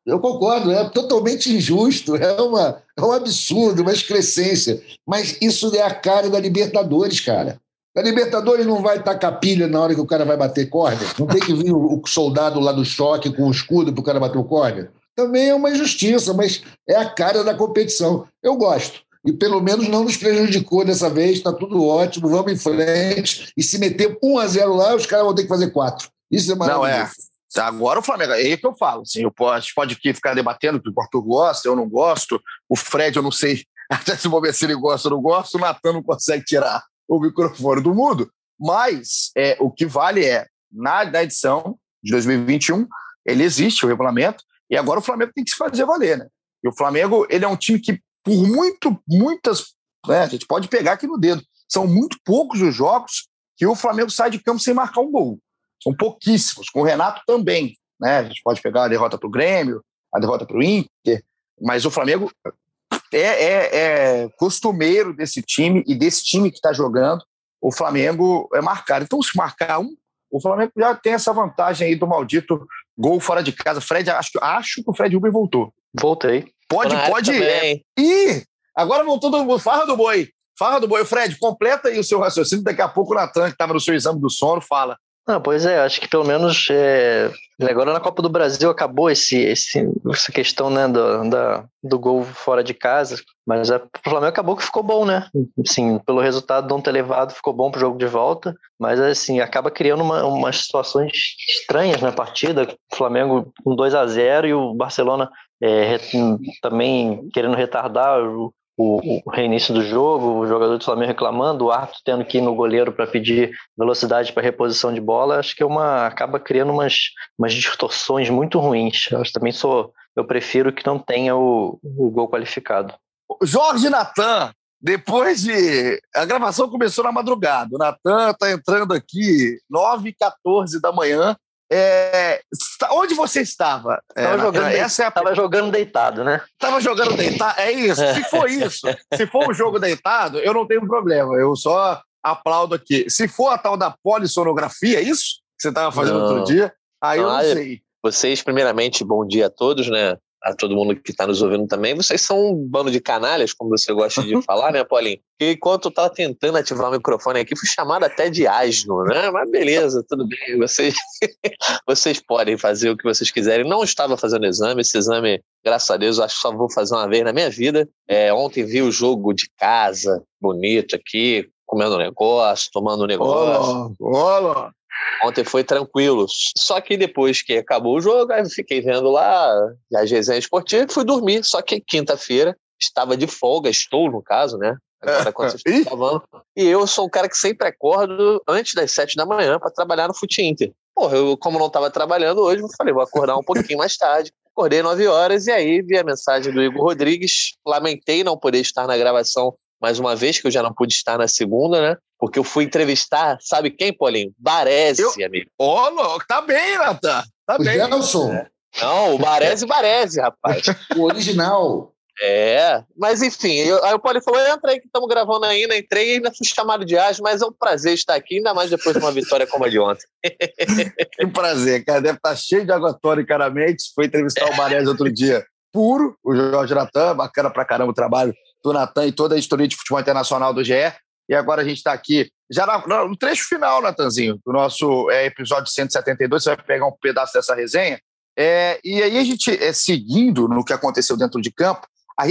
Eu concordo, é totalmente injusto, é, uma, é um absurdo, uma excrescência. Mas isso é a cara da Libertadores, cara. A Libertadores não vai tacar pilha na hora que o cara vai bater corda? Não tem que vir o, o soldado lá do choque com o escudo para o cara bater o corda? Também é uma injustiça, mas é a cara da competição. Eu gosto. E pelo menos não nos prejudicou dessa vez, está tudo ótimo, vamos em frente. E se meter 1 a 0 lá, os caras vão ter que fazer 4. Isso é maravilhoso. Não, é. Agora o Flamengo, é aí que eu falo. Assim, eu posso, a gente pode ficar debatendo que o Arthur gosta, eu não gosto. O Fred, eu não sei *laughs* até se ver se ele gosta ou não gosta. O Natan não consegue tirar o microfone do mundo. Mas é, o que vale é, na, na edição de 2021, ele existe, o regulamento, e agora o Flamengo tem que se fazer valer. Né? E o Flamengo ele é um time que, por muito, muitas. Né, a gente pode pegar aqui no dedo. São muito poucos os jogos que o Flamengo sai de campo sem marcar um gol. São pouquíssimos. Com o Renato também. Né? A gente pode pegar a derrota para o Grêmio, a derrota para o Inter, mas o Flamengo é, é, é, costumeiro desse time e desse time que está jogando, o Flamengo é marcar. Então, se marcar um, o Flamengo já tem essa vantagem aí do maldito gol fora de casa. Fred, acho, acho que o Fred Uber voltou. Voltei. Pode, pode ir. Ih, agora voltou do farra do boi. Farra do boi. Fred, completa aí o seu raciocínio. Daqui a pouco o Natan, que estava no seu exame do sono, fala. Não, pois é, acho que pelo menos é, agora na Copa do Brasil acabou esse, esse, essa questão né, do, da, do gol fora de casa, mas o Flamengo acabou que ficou bom, né? Assim, pelo resultado não ter levado, ficou bom pro jogo de volta, mas assim, acaba criando uma, umas situações estranhas na partida. O Flamengo com 2 a 0 e o Barcelona é, também querendo retardar o, o, reinício do jogo, o jogador do Flamengo reclamando, o árbitro tendo que ir no goleiro para pedir velocidade para reposição de bola, acho que é uma acaba criando umas, umas distorções muito ruins. Eu também sou, eu prefiro que não tenha o, o gol qualificado. Jorge Natan, depois de. A gravação começou na madrugada. O Natan está entrando aqui 9h14 da manhã é, onde você estava? Estava é, jogando, essa é a... jogando deitado, né? Estava jogando deitado, é isso. Se for isso, se for um jogo deitado, eu não tenho problema. Eu só aplaudo aqui. Se for a tal da polissonografia, é isso que você estava fazendo não. outro dia, aí não, eu não sei. Vocês, primeiramente, bom dia a todos, né? A todo mundo que está nos ouvindo também, vocês são um bando de canalhas, como você gosta de *laughs* falar, né, Paulinho? E enquanto eu estava tentando ativar o microfone aqui, fui chamado até de asno, né? Mas beleza, tudo bem, vocês, *laughs* vocês podem fazer o que vocês quiserem. Não estava fazendo exame, esse exame, graças a Deus, acho que só vou fazer uma vez na minha vida. É, ontem vi o jogo de casa, bonito aqui, comendo um negócio, tomando um negócio. Olá, Ontem foi tranquilo. Só que depois que acabou o jogo, aí eu fiquei vendo lá as resenhas esportivas e fui dormir. Só que quinta-feira estava de folga, estou no caso, né? Agora quando vocês *laughs* estão falando. E eu sou um cara que sempre acordo antes das sete da manhã para trabalhar no Fute Inter. Porra, eu, como não estava trabalhando hoje, eu falei, vou acordar um pouquinho mais tarde. Acordei nove horas e aí vi a mensagem do Igor Rodrigues. Lamentei não poder estar na gravação mais uma vez, que eu já não pude estar na segunda, né? Porque eu fui entrevistar, sabe quem, Paulinho? Baresi, Eu- amigo. Ô, louco, tá bem, Natan. Tá O bem. Gelson, Não, o Baresi Baresi, rapaz. o original. É, mas enfim, eu- aí o Paulinho falou: entra aí que estamos gravando ainda, entrei e ainda fui chamado de Age, mas é um prazer estar aqui, ainda mais depois de uma vitória como a de ontem. *laughs* Que prazer, cara. Deve estar cheio de água tônica na mente. Foi entrevistar o Barés outro dia. Puro, o Jorge Natan, bacana pra caramba o trabalho do Natan e toda a história de futebol internacional do GE. E agora a gente está aqui, já no trecho final, Natanzinho, do nosso é, episódio 172. Você vai pegar um pedaço dessa resenha. É, e aí a gente, é, seguindo no que aconteceu dentro de campo,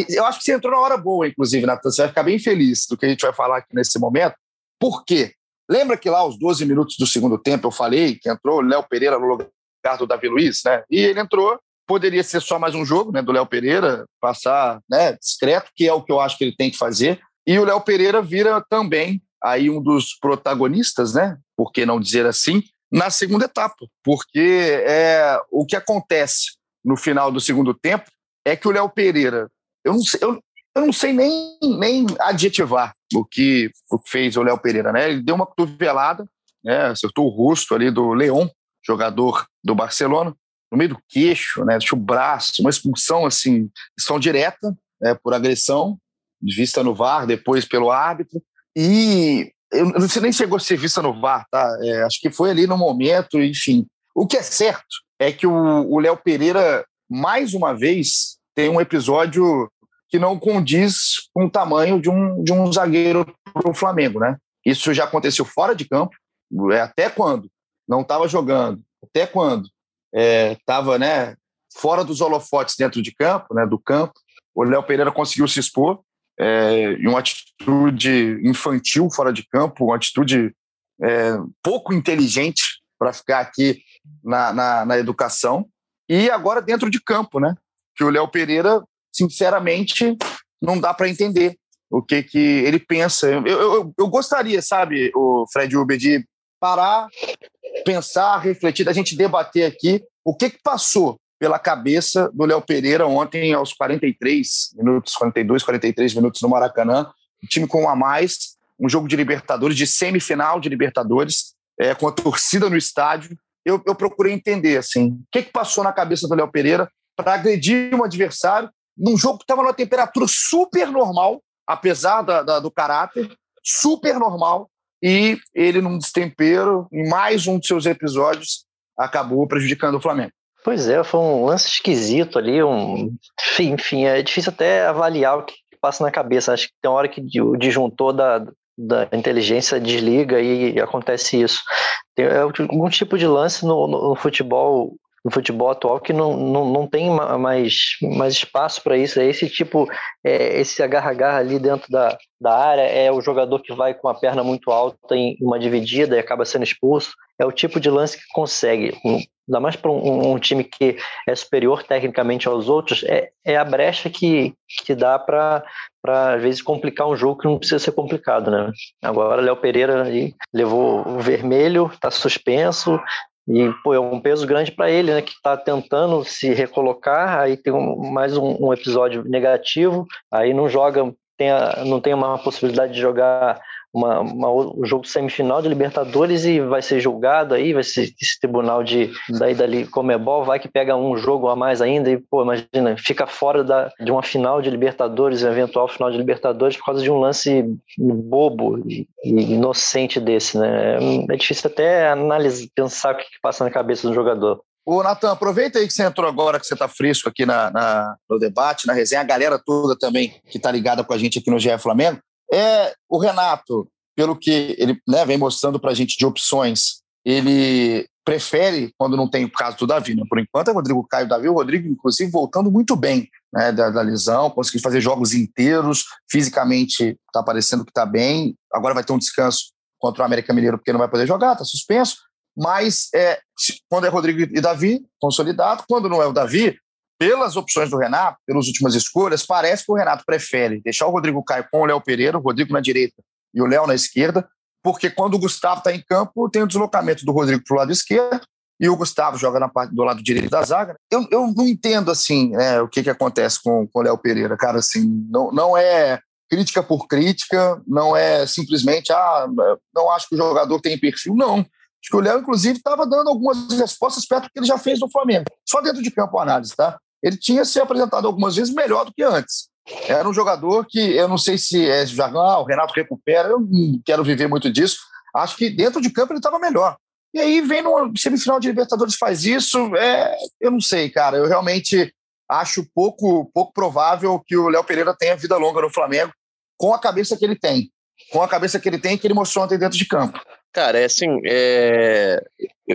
eu acho que você entrou na hora boa, inclusive, Natan. Você vai ficar bem feliz do que a gente vai falar aqui nesse momento. Por quê? Lembra que lá, aos 12 minutos do segundo tempo, eu falei que entrou o Léo Pereira no lugar do Davi Luiz, né? E ele entrou. Poderia ser só mais um jogo né, do Léo Pereira, passar né, discreto, que é o que eu acho que ele tem que fazer. E o Léo Pereira vira também aí um dos protagonistas, né? Por que não dizer assim? Na segunda etapa. Porque é, o que acontece no final do segundo tempo é que o Léo Pereira, eu não sei, eu, eu não sei nem, nem adjetivar o que, o que fez o Léo Pereira, né? Ele deu uma cotovelada, né? Acertou o rosto ali do Leon, jogador do Barcelona, no meio do queixo, né? Deixa o braço, uma expulsão assim, expulsão direta, né? Por agressão, vista no VAR, depois pelo árbitro. E eu não sei nem chegou a ser vista no VAR, tá? É, acho que foi ali no momento, enfim. O que é certo é que o o Léo Pereira, mais uma vez, tem um episódio que não condiz com o tamanho de um, de um zagueiro para o Flamengo, né? Isso já aconteceu fora de campo, é, até quando não estava jogando, até quando estava né, fora dos holofotes dentro de campo, né, do campo, o Léo Pereira conseguiu se expor é, em uma atitude infantil fora de campo, uma atitude é, pouco inteligente para ficar aqui na, na, na educação, e agora dentro de campo, né? Que o Léo Pereira, sinceramente, não dá para entender o que, que ele pensa. Eu, eu, eu gostaria, sabe, o Fred Uber, de parar, pensar, refletir, da gente debater aqui o que, que passou pela cabeça do Léo Pereira ontem aos 43 minutos, 42, 43 minutos no Maracanã, um time com um a mais, um jogo de Libertadores, de semifinal de Libertadores, é, com a torcida no estádio. Eu, eu procurei entender assim, o que, que passou na cabeça do Léo Pereira para agredir um adversário num jogo que estava numa temperatura super normal, apesar da, da, do caráter, super normal, e ele, num destempero, em mais um de seus episódios, acabou prejudicando o Flamengo. Pois é, foi um lance esquisito ali, um... enfim, é difícil até avaliar o que passa na cabeça. Acho que tem uma hora que o disjuntor da, da inteligência desliga e acontece isso. Tem algum tipo de lance no, no, no futebol no futebol atual que não, não, não tem mais, mais espaço para isso. É esse tipo, é, esse agarra-agarra ali dentro da, da área, é o jogador que vai com a perna muito alta em uma dividida e acaba sendo expulso. É o tipo de lance que consegue. Ainda mais para um, um, time que é superior tecnicamente aos outros, é, é a brecha que, que dá para, às vezes, complicar um jogo que não precisa ser complicado. Né? Agora, Léo Pereira aí levou o vermelho, está suspenso, e pô, é um peso grande para ele, né? Que está tentando se recolocar. Aí tem um, mais um, um, episódio negativo. Aí não joga, tem a, não tem uma possibilidade de jogar uma, uma, um jogo semifinal de Libertadores e vai ser julgado aí, vai ser esse tribunal de daí dali Comebol, vai que pega um jogo a mais ainda e, pô, imagina, fica fora da, de uma final de Libertadores, um eventual final de Libertadores por causa de um lance bobo e, inocente desse, né? É difícil até analisar, pensar o que, que passa na cabeça do jogador. Ô, Natan, aproveita aí que você entrou agora, que você está fresco aqui na, na, no debate, na resenha, a galera toda também que está ligada com a gente aqui no GE Flamengo. É, o Renato, pelo que ele né, vem mostrando para a gente de opções, ele prefere quando não tem o caso do Davi. Né? Por enquanto é Rodrigo Caio Davi, o Rodrigo, inclusive, voltando muito bem né, da, da lesão, conseguiu fazer jogos inteiros, fisicamente está parecendo que está bem. Agora vai ter um descanso contra o América Mineiro, porque não vai poder jogar, está suspenso. Mas é, quando é Rodrigo e Davi, consolidado, quando não é o Davi, pelas opções do Renato, pelas últimas escolhas, parece que o Renato prefere deixar o Rodrigo Caio com o Léo Pereira, o Rodrigo na direita e o Léo na esquerda, porque quando o Gustavo está em campo, tem o deslocamento do Rodrigo para o lado esquerdo e o Gustavo joga na parte do lado direito da zaga. Eu, eu não entendo assim né, o que, que acontece com, com o Léo Pereira, cara. Assim, não, não é crítica por crítica, não é simplesmente ah, não acho que o jogador tem perfil, não. Acho que o Léo, inclusive, estava dando algumas respostas perto do que ele já fez no Flamengo. Só dentro de campo a análise, tá? Ele tinha se apresentado algumas vezes melhor do que antes. Era um jogador que eu não sei se é jargão, ah, o Renato recupera, eu não quero viver muito disso. Acho que dentro de campo ele estava melhor. E aí vem no semifinal de Libertadores faz isso, é, eu não sei, cara. Eu realmente acho pouco, pouco provável que o Léo Pereira tenha vida longa no Flamengo com a cabeça que ele tem. Com a cabeça que ele tem que ele mostrou ontem dentro de campo. Cara, é assim, é...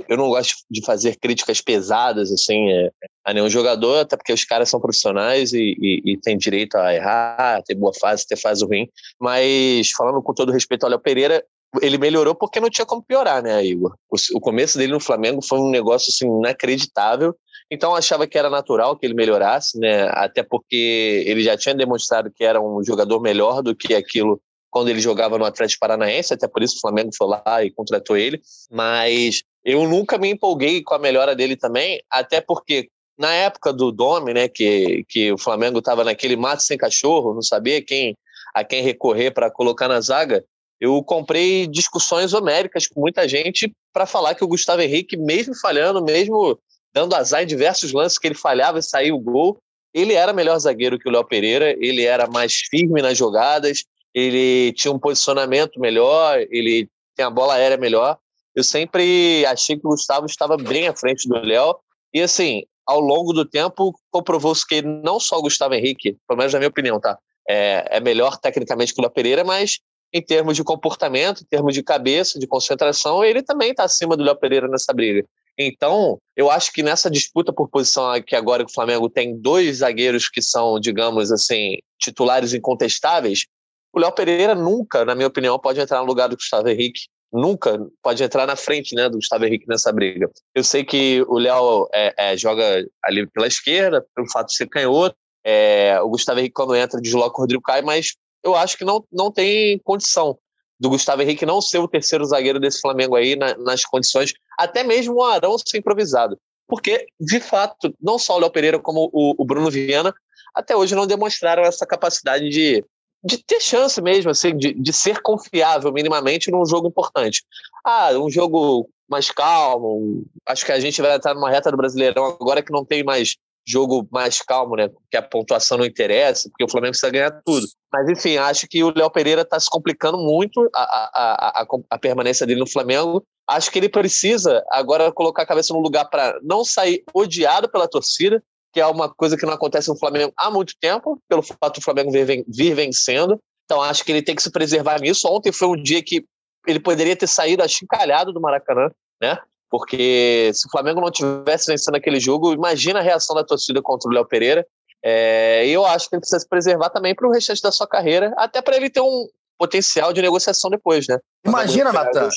eu não gosto de fazer críticas pesadas assim é, a nenhum jogador, até porque os caras são profissionais e, e, e têm direito a errar, ter boa fase, ter fase ruim. Mas falando com todo respeito ao Léo Pereira, ele melhorou porque não tinha como piorar, né, Igor? O, o começo dele no Flamengo foi um negócio assim inacreditável. Então eu achava que era natural que ele melhorasse, né? Até porque ele já tinha demonstrado que era um jogador melhor do que aquilo quando ele jogava no Atlético Paranaense, até por isso o Flamengo foi lá e contratou ele. Mas eu nunca me empolguei com a melhora dele também, até porque na época do Domi, né, que, que o Flamengo estava naquele mato sem cachorro, não sabia quem a quem recorrer para colocar na zaga, eu comprei discussões homéricas com muita gente para falar que o Gustavo Henrique, mesmo falhando, mesmo dando azar em diversos lances que ele falhava e saía o gol, ele era melhor zagueiro que o Léo Pereira, ele era mais firme nas jogadas, ele tinha um posicionamento melhor, ele tem a bola aérea melhor. Eu sempre achei que o Gustavo estava bem à frente do Léo. E assim, ao longo do tempo, comprovou-se que não só o Gustavo Henrique, pelo menos na minha opinião, tá? É, é melhor tecnicamente que o Léo Pereira, mas em termos de comportamento, em termos de cabeça, de concentração, ele também está acima do Léo Pereira nessa briga. Então, eu acho que nessa disputa por posição que agora o Flamengo tem dois zagueiros que são, digamos assim, titulares incontestáveis, o Léo Pereira nunca, na minha opinião, pode entrar no lugar do Gustavo Henrique. Nunca pode entrar na frente né, do Gustavo Henrique nessa briga. Eu sei que o Léo é, é, joga ali pela esquerda, pelo fato de ser canhoto. É, o Gustavo Henrique, quando entra, desloca o Rodrigo Caio, mas eu acho que não, não tem condição do Gustavo Henrique não ser o terceiro zagueiro desse Flamengo aí na, nas condições, até mesmo o Arão ser improvisado. Porque, de fato, não só o Léo Pereira como o, o, Bruno Viana até hoje não demonstraram essa capacidade de, de ter chance mesmo, assim, de, de ser confiável minimamente num jogo importante. Ah, um jogo mais calmo, acho que a gente vai estar numa reta do Brasileirão agora que não tem mais jogo mais calmo, né? Que a pontuação não interessa, porque o Flamengo precisa ganhar tudo. Mas, enfim, acho que o Léo Pereira está se complicando muito a, a, a, a, permanência dele no Flamengo. Acho que ele precisa agora colocar a cabeça no lugar para não sair odiado pela torcida, que é uma coisa que não acontece no Flamengo há muito tempo, pelo fato do Flamengo vir, vir vencendo. Então, acho que ele tem que se preservar nisso. Ontem foi um dia que ele poderia ter saído achincalhado do Maracanã, né? Porque se o Flamengo não tivesse vencendo aquele jogo, imagina a reação da torcida contra o Léo Pereira. É, e eu acho que ele precisa se preservar também para o restante da sua carreira, até para ele ter um potencial de negociação depois, né? Imagina, Natan,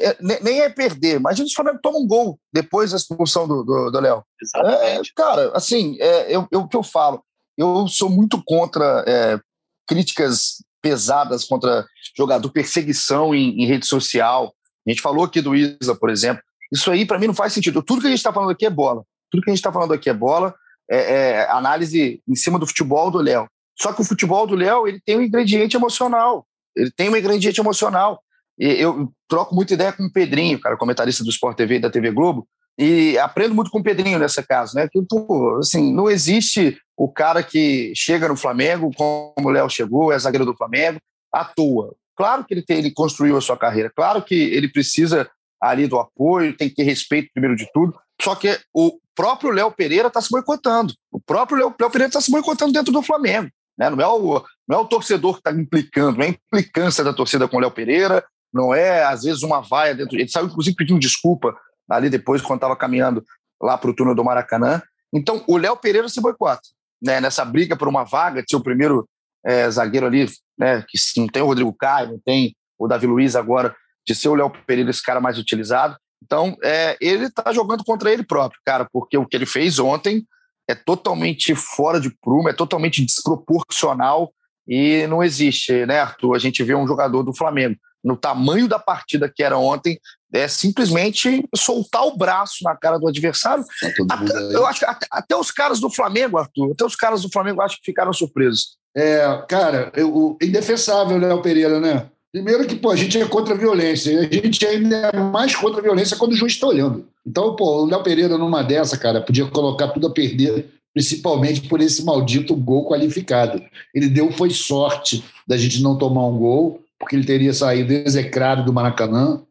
é, nem é perder. Imagina se o Flamengo toma um gol depois da expulsão do Léo. Exatamente. É, cara, assim, é, eu, eu, o que eu falo, eu sou muito contra é, críticas pesadas contra jogador, perseguição em, em rede social. A gente falou aqui do Isa, por exemplo. Isso aí, para mim, não faz sentido. Tudo que a gente está falando aqui é bola. Tudo que a gente está falando aqui é bola, é, é, análise em cima do futebol do Léo. Só que o futebol do Léo ele tem um ingrediente emocional. Ele tem um ingrediente emocional. E eu troco muita ideia com o Pedrinho, cara, comentarista do Sport TV e da TV Globo, e aprendo muito com o Pedrinho nessa casa, né? Que, pô, assim, não existe o cara que chega no Flamengo, como o Léo chegou, é zagueiro do Flamengo, à toa. Claro que ele, tem, ele construiu a sua carreira, claro que ele precisa ali do apoio, tem que ter respeito primeiro de tudo, Só que o próprio Léo Pereira está se boicotando. O próprio Léo, Léo Pereira está se boicotando dentro do Flamengo. Né? Não, é o, não é o torcedor que está implicando, não é a implicância da torcida com o Léo Pereira, não é, às vezes, uma vaia dentro. Ele saiu, inclusive, pedindo desculpa ali depois, quando estava caminhando lá para o túnel do Maracanã. Então, o Léo Pereira se boicota. Né? Nessa briga por uma vaga de ser o primeiro é, zagueiro ali, né? que não tem o Rodrigo Caio, não tem o Davi Luiz agora, de ser o Léo Pereira esse cara mais utilizado. Então, é, ele está jogando contra ele próprio, cara, porque o que ele fez ontem é totalmente fora de prumo, é totalmente desproporcional e não existe, né, Arthur? A gente vê um jogador do Flamengo no tamanho da partida que era ontem, é simplesmente soltar o braço na cara do adversário. Tá até, eu acho que até, até, os caras do Flamengo, Arthur, até os caras do Flamengo acho que ficaram surpresos. É, cara, eu, indefensável, Léo Pereira, né? Primeiro que, pô, a gente é contra a violência. A gente ainda é mais contra a violência quando o juiz está olhando. Então, pô, o Léo Pereira numa dessa, cara, podia colocar tudo a perder, principalmente por esse maldito gol qualificado. Ele deu foi sorte da gente não tomar um gol, porque ele teria saído execrado do Maracanã.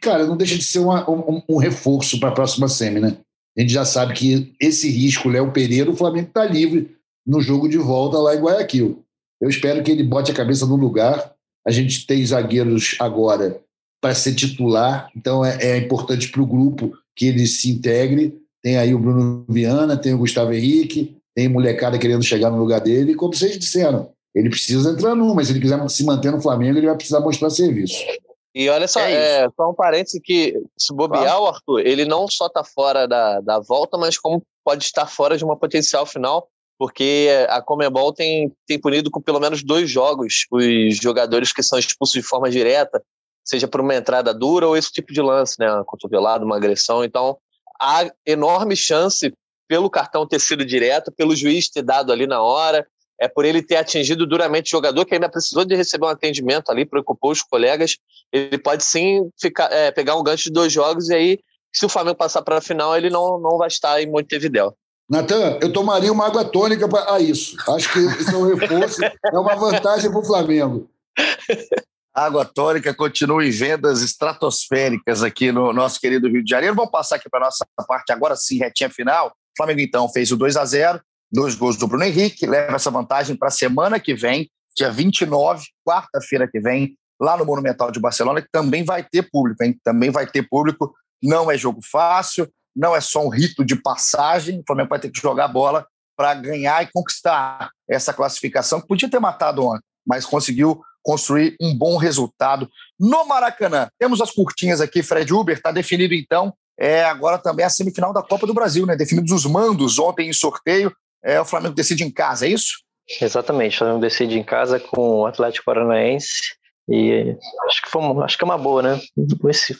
Cara, não deixa de ser uma, um, um, reforço para a próxima semi, né? A gente já sabe que esse risco, Léo Pereira, o Flamengo está livre no jogo de volta lá em Guayaquil. Eu espero que ele bote a cabeça no lugar a gente tem zagueiros agora para ser titular, então é, é importante para o grupo que ele se integre. Tem aí o Bruno Viana, tem o Gustavo Henrique, tem molecada querendo chegar no lugar dele. E como vocês disseram, ele precisa entrar num, mas se ele quiser se manter no Flamengo, ele vai precisar mostrar serviço. E olha só, é, é só um parênteses que se bobear o Arthur, ele não só está fora da, da volta, mas como pode estar fora de uma potencial final, porque a Comebol tem, tem punido com pelo menos dois jogos os jogadores que são expulsos de forma direta, seja por uma entrada dura ou esse tipo de lance, né? Uma cotovelada, uma agressão. Então, há enorme chance pelo cartão ter sido direto, pelo juiz ter dado ali na hora, é por ele ter atingido duramente o jogador que ainda precisou de receber um atendimento ali, preocupou os colegas. Ele pode sim ficar, é, pegar um gancho de dois jogos e aí, se o Flamengo passar para a final, ele não, não vai estar em Montevideo. Natan, eu tomaria uma água tônica para isso. Acho que isso é um reforço, é uma vantagem para o Flamengo. Água tônica continua em vendas estratosféricas aqui no nosso querido Rio de Janeiro. Vamos passar aqui para a nossa parte agora sim, retinha final. O Flamengo, então, fez o 2 a 0 dois gols do Bruno Henrique, leva essa vantagem para a semana que vem, dia 29, quarta-feira que vem, lá no Monumental de Barcelona, que também vai ter público, hein? Também vai ter público. Não é jogo fácil, não é só um rito de passagem, o Flamengo vai ter que jogar bola para ganhar e conquistar essa classificação, que podia ter matado ontem, mas conseguiu construir um bom resultado no Maracanã. Temos as curtinhas aqui, Fred Uber, está definido então, é agora também a semifinal da Copa do Brasil, né? Definidos os mandos ontem em sorteio, é, o Flamengo decide em casa, é isso? Exatamente, o Flamengo decide em casa com o Atlético Paranaense e acho que, foi, acho que é uma boa, né?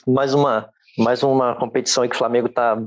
Mais uma mais uma competição aí que o Flamengo está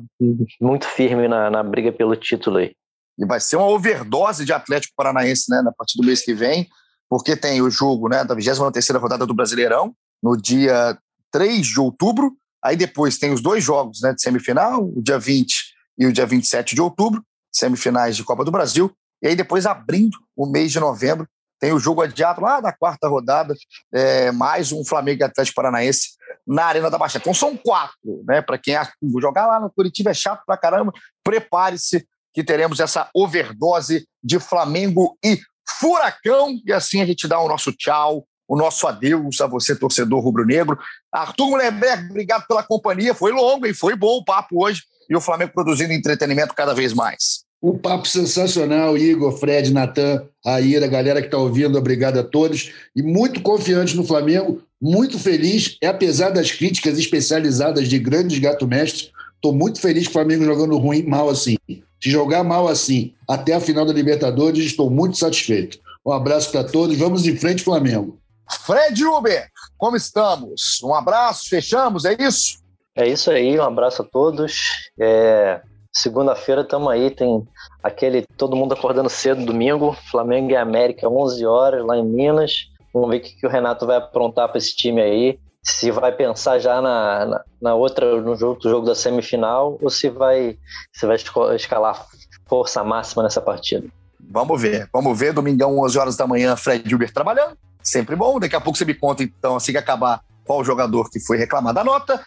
muito firme na, na briga pelo título aí. E vai ser uma overdose de Atlético Paranaense, né, na partir do mês que vem, porque tem o jogo, né, da 23ª rodada do Brasileirão, no dia 3 de outubro, aí depois tem os dois jogos, né, de semifinal, o dia 20 e o dia 27 de outubro, semifinais de Copa do Brasil, e aí depois abrindo o mês de novembro, tem o jogo adiado lá na quarta rodada, é, mais um Flamengo e Atlético Paranaense na Arena da Baixada. Então são quatro, né? Para quem acha que jogar lá no Curitiba é chato pra caramba, prepare-se que teremos essa overdose de Flamengo e Furacão. E assim a gente dá o nosso tchau, o nosso adeus a você, torcedor rubro-negro. Arthur Mullenberg, obrigado pela companhia. Foi longo e foi bom o papo hoje. E o Flamengo produzindo entretenimento cada vez mais. Um papo sensacional, Igor, Fred, Natan, Aira, galera que está ouvindo, obrigado a todos. E muito confiante no Flamengo, muito feliz, e apesar das críticas especializadas de grandes gato-mestres, estou muito feliz com o Flamengo jogando ruim, mal assim. Se jogar mal assim até a final da Libertadores, estou muito satisfeito. Um abraço para todos, vamos em frente, Flamengo. Fred Uber, como estamos? Um abraço, fechamos, é isso? É isso aí, um abraço a todos. É, Segunda-feira estamos aí, tem aquele todo mundo acordando cedo domingo, Flamengo e América 11 horas lá em Minas. Vamos ver o que, que o Renato vai aprontar para esse time aí. Se vai pensar já na, na, na outra no jogo, jogo da semifinal ou se vai se vai escalar força máxima nessa partida. Vamos ver, vamos ver. Domingão, 11 horas da manhã, Fred Gilbert trabalhando. Sempre bom. Daqui a pouco você me conta, então, assim que acabar, qual jogador que foi reclamar da nota.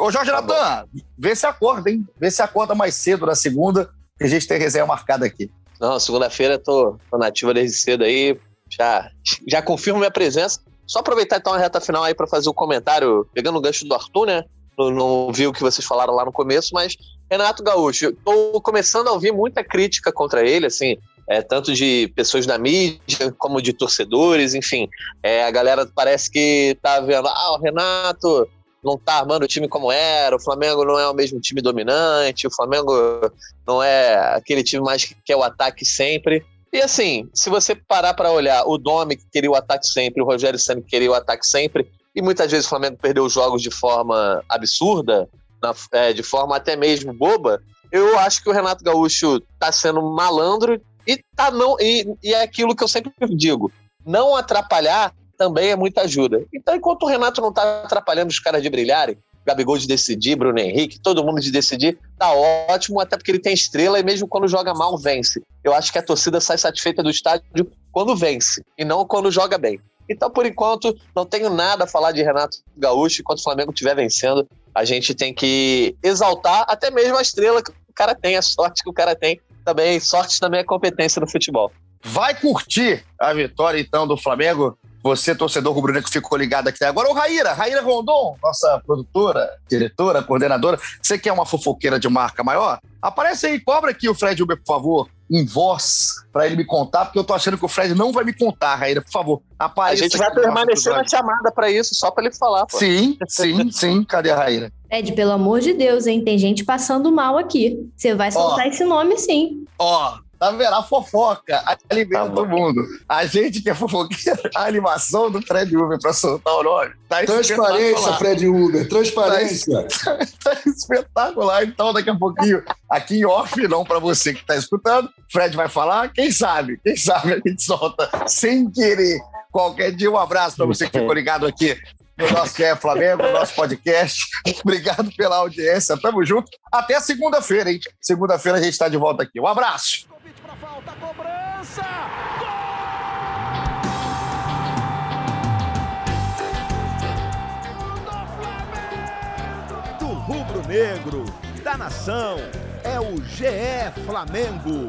Ô, Jorge tá Natan, vê se acorda, hein? Vê se acorda mais cedo na segunda, que a gente tem resenha marcada aqui. Não, segunda-feira tô, tô nativa desde cedo aí, já, já confirmo minha presença. Só aproveitar então a reta final aí para fazer o um comentário, pegando o gancho do Arthur, né? Não, não vi o que vocês falaram lá no começo, mas Renato Gaúcho, tô começando a ouvir muita crítica contra ele, assim, é, tanto de pessoas da mídia como de torcedores, enfim. É, a galera parece que tá vendo, ah, o Renato não tá armando o time como era, o Flamengo não é o mesmo time dominante, o Flamengo não é aquele time mais que quer o ataque sempre. E assim, se você parar para olhar, o Domi que queria o ataque sempre, o Rogério Senna que queria o ataque sempre, e muitas vezes o Flamengo perdeu os jogos de forma absurda, na, é, de forma até mesmo boba, eu acho que o Renato Gaúcho tá sendo malandro e, tá não, e, e é aquilo que eu sempre digo: não atrapalhar também é muita ajuda. Então, enquanto o Renato não está atrapalhando os caras de brilharem, Gabigol de decidir, Bruno Henrique, todo mundo de decidir, tá ótimo, até porque ele tem estrela e mesmo quando joga mal, vence. Eu acho que a torcida sai satisfeita do estádio quando vence e não quando joga bem. Então, por enquanto, não tenho nada a falar de Renato Gaúcho. Enquanto o Flamengo estiver vencendo, a gente tem que exaltar até mesmo a estrela que o cara tem, a sorte que o cara tem. Também, sorte também é competência no futebol. Vai curtir a vitória, então, do Flamengo você, torcedor rubro-negro, ficou ligado aqui agora. Ô, Raíra, Raíra Rondon, nossa produtora, diretora, coordenadora, você quer uma fofoqueira de marca maior? Aparece aí, cobra aqui o Fred Uber, por favor, em voz, para ele me contar, porque eu tô achando que o Fred não vai me contar, Raíra, por favor. Apareça a gente vai permanecer na chamada para isso, só para ele falar. Pô. Sim, sim, sim. Cadê a Raíra? Fred, pelo amor de Deus, hein? Tem gente passando mal aqui. Você vai soltar ó, esse nome, sim. Ó, Tá? A fofoca alimenta tá todo mundo. A gente que é fofoqueiro, a animação do Fred Uber pra soltar o nome. Tá Transparência, Fred Uber, transparência. Tá, *laughs* tá, espetacular. Então, daqui a pouquinho, aqui em off, não pra você que tá escutando, Fred vai falar. Quem sabe? Quem sabe a gente solta sem querer. Qualquer dia, um abraço pra você que ficou ligado aqui no nosso Que é Flamengo, no nosso podcast. Obrigado pela audiência. Tamo junto. Até segunda-feira, hein? Segunda-feira a gente tá de volta aqui. Um abraço cobrança! Gol! Do rubro-negro, da nação, é o GE Flamengo.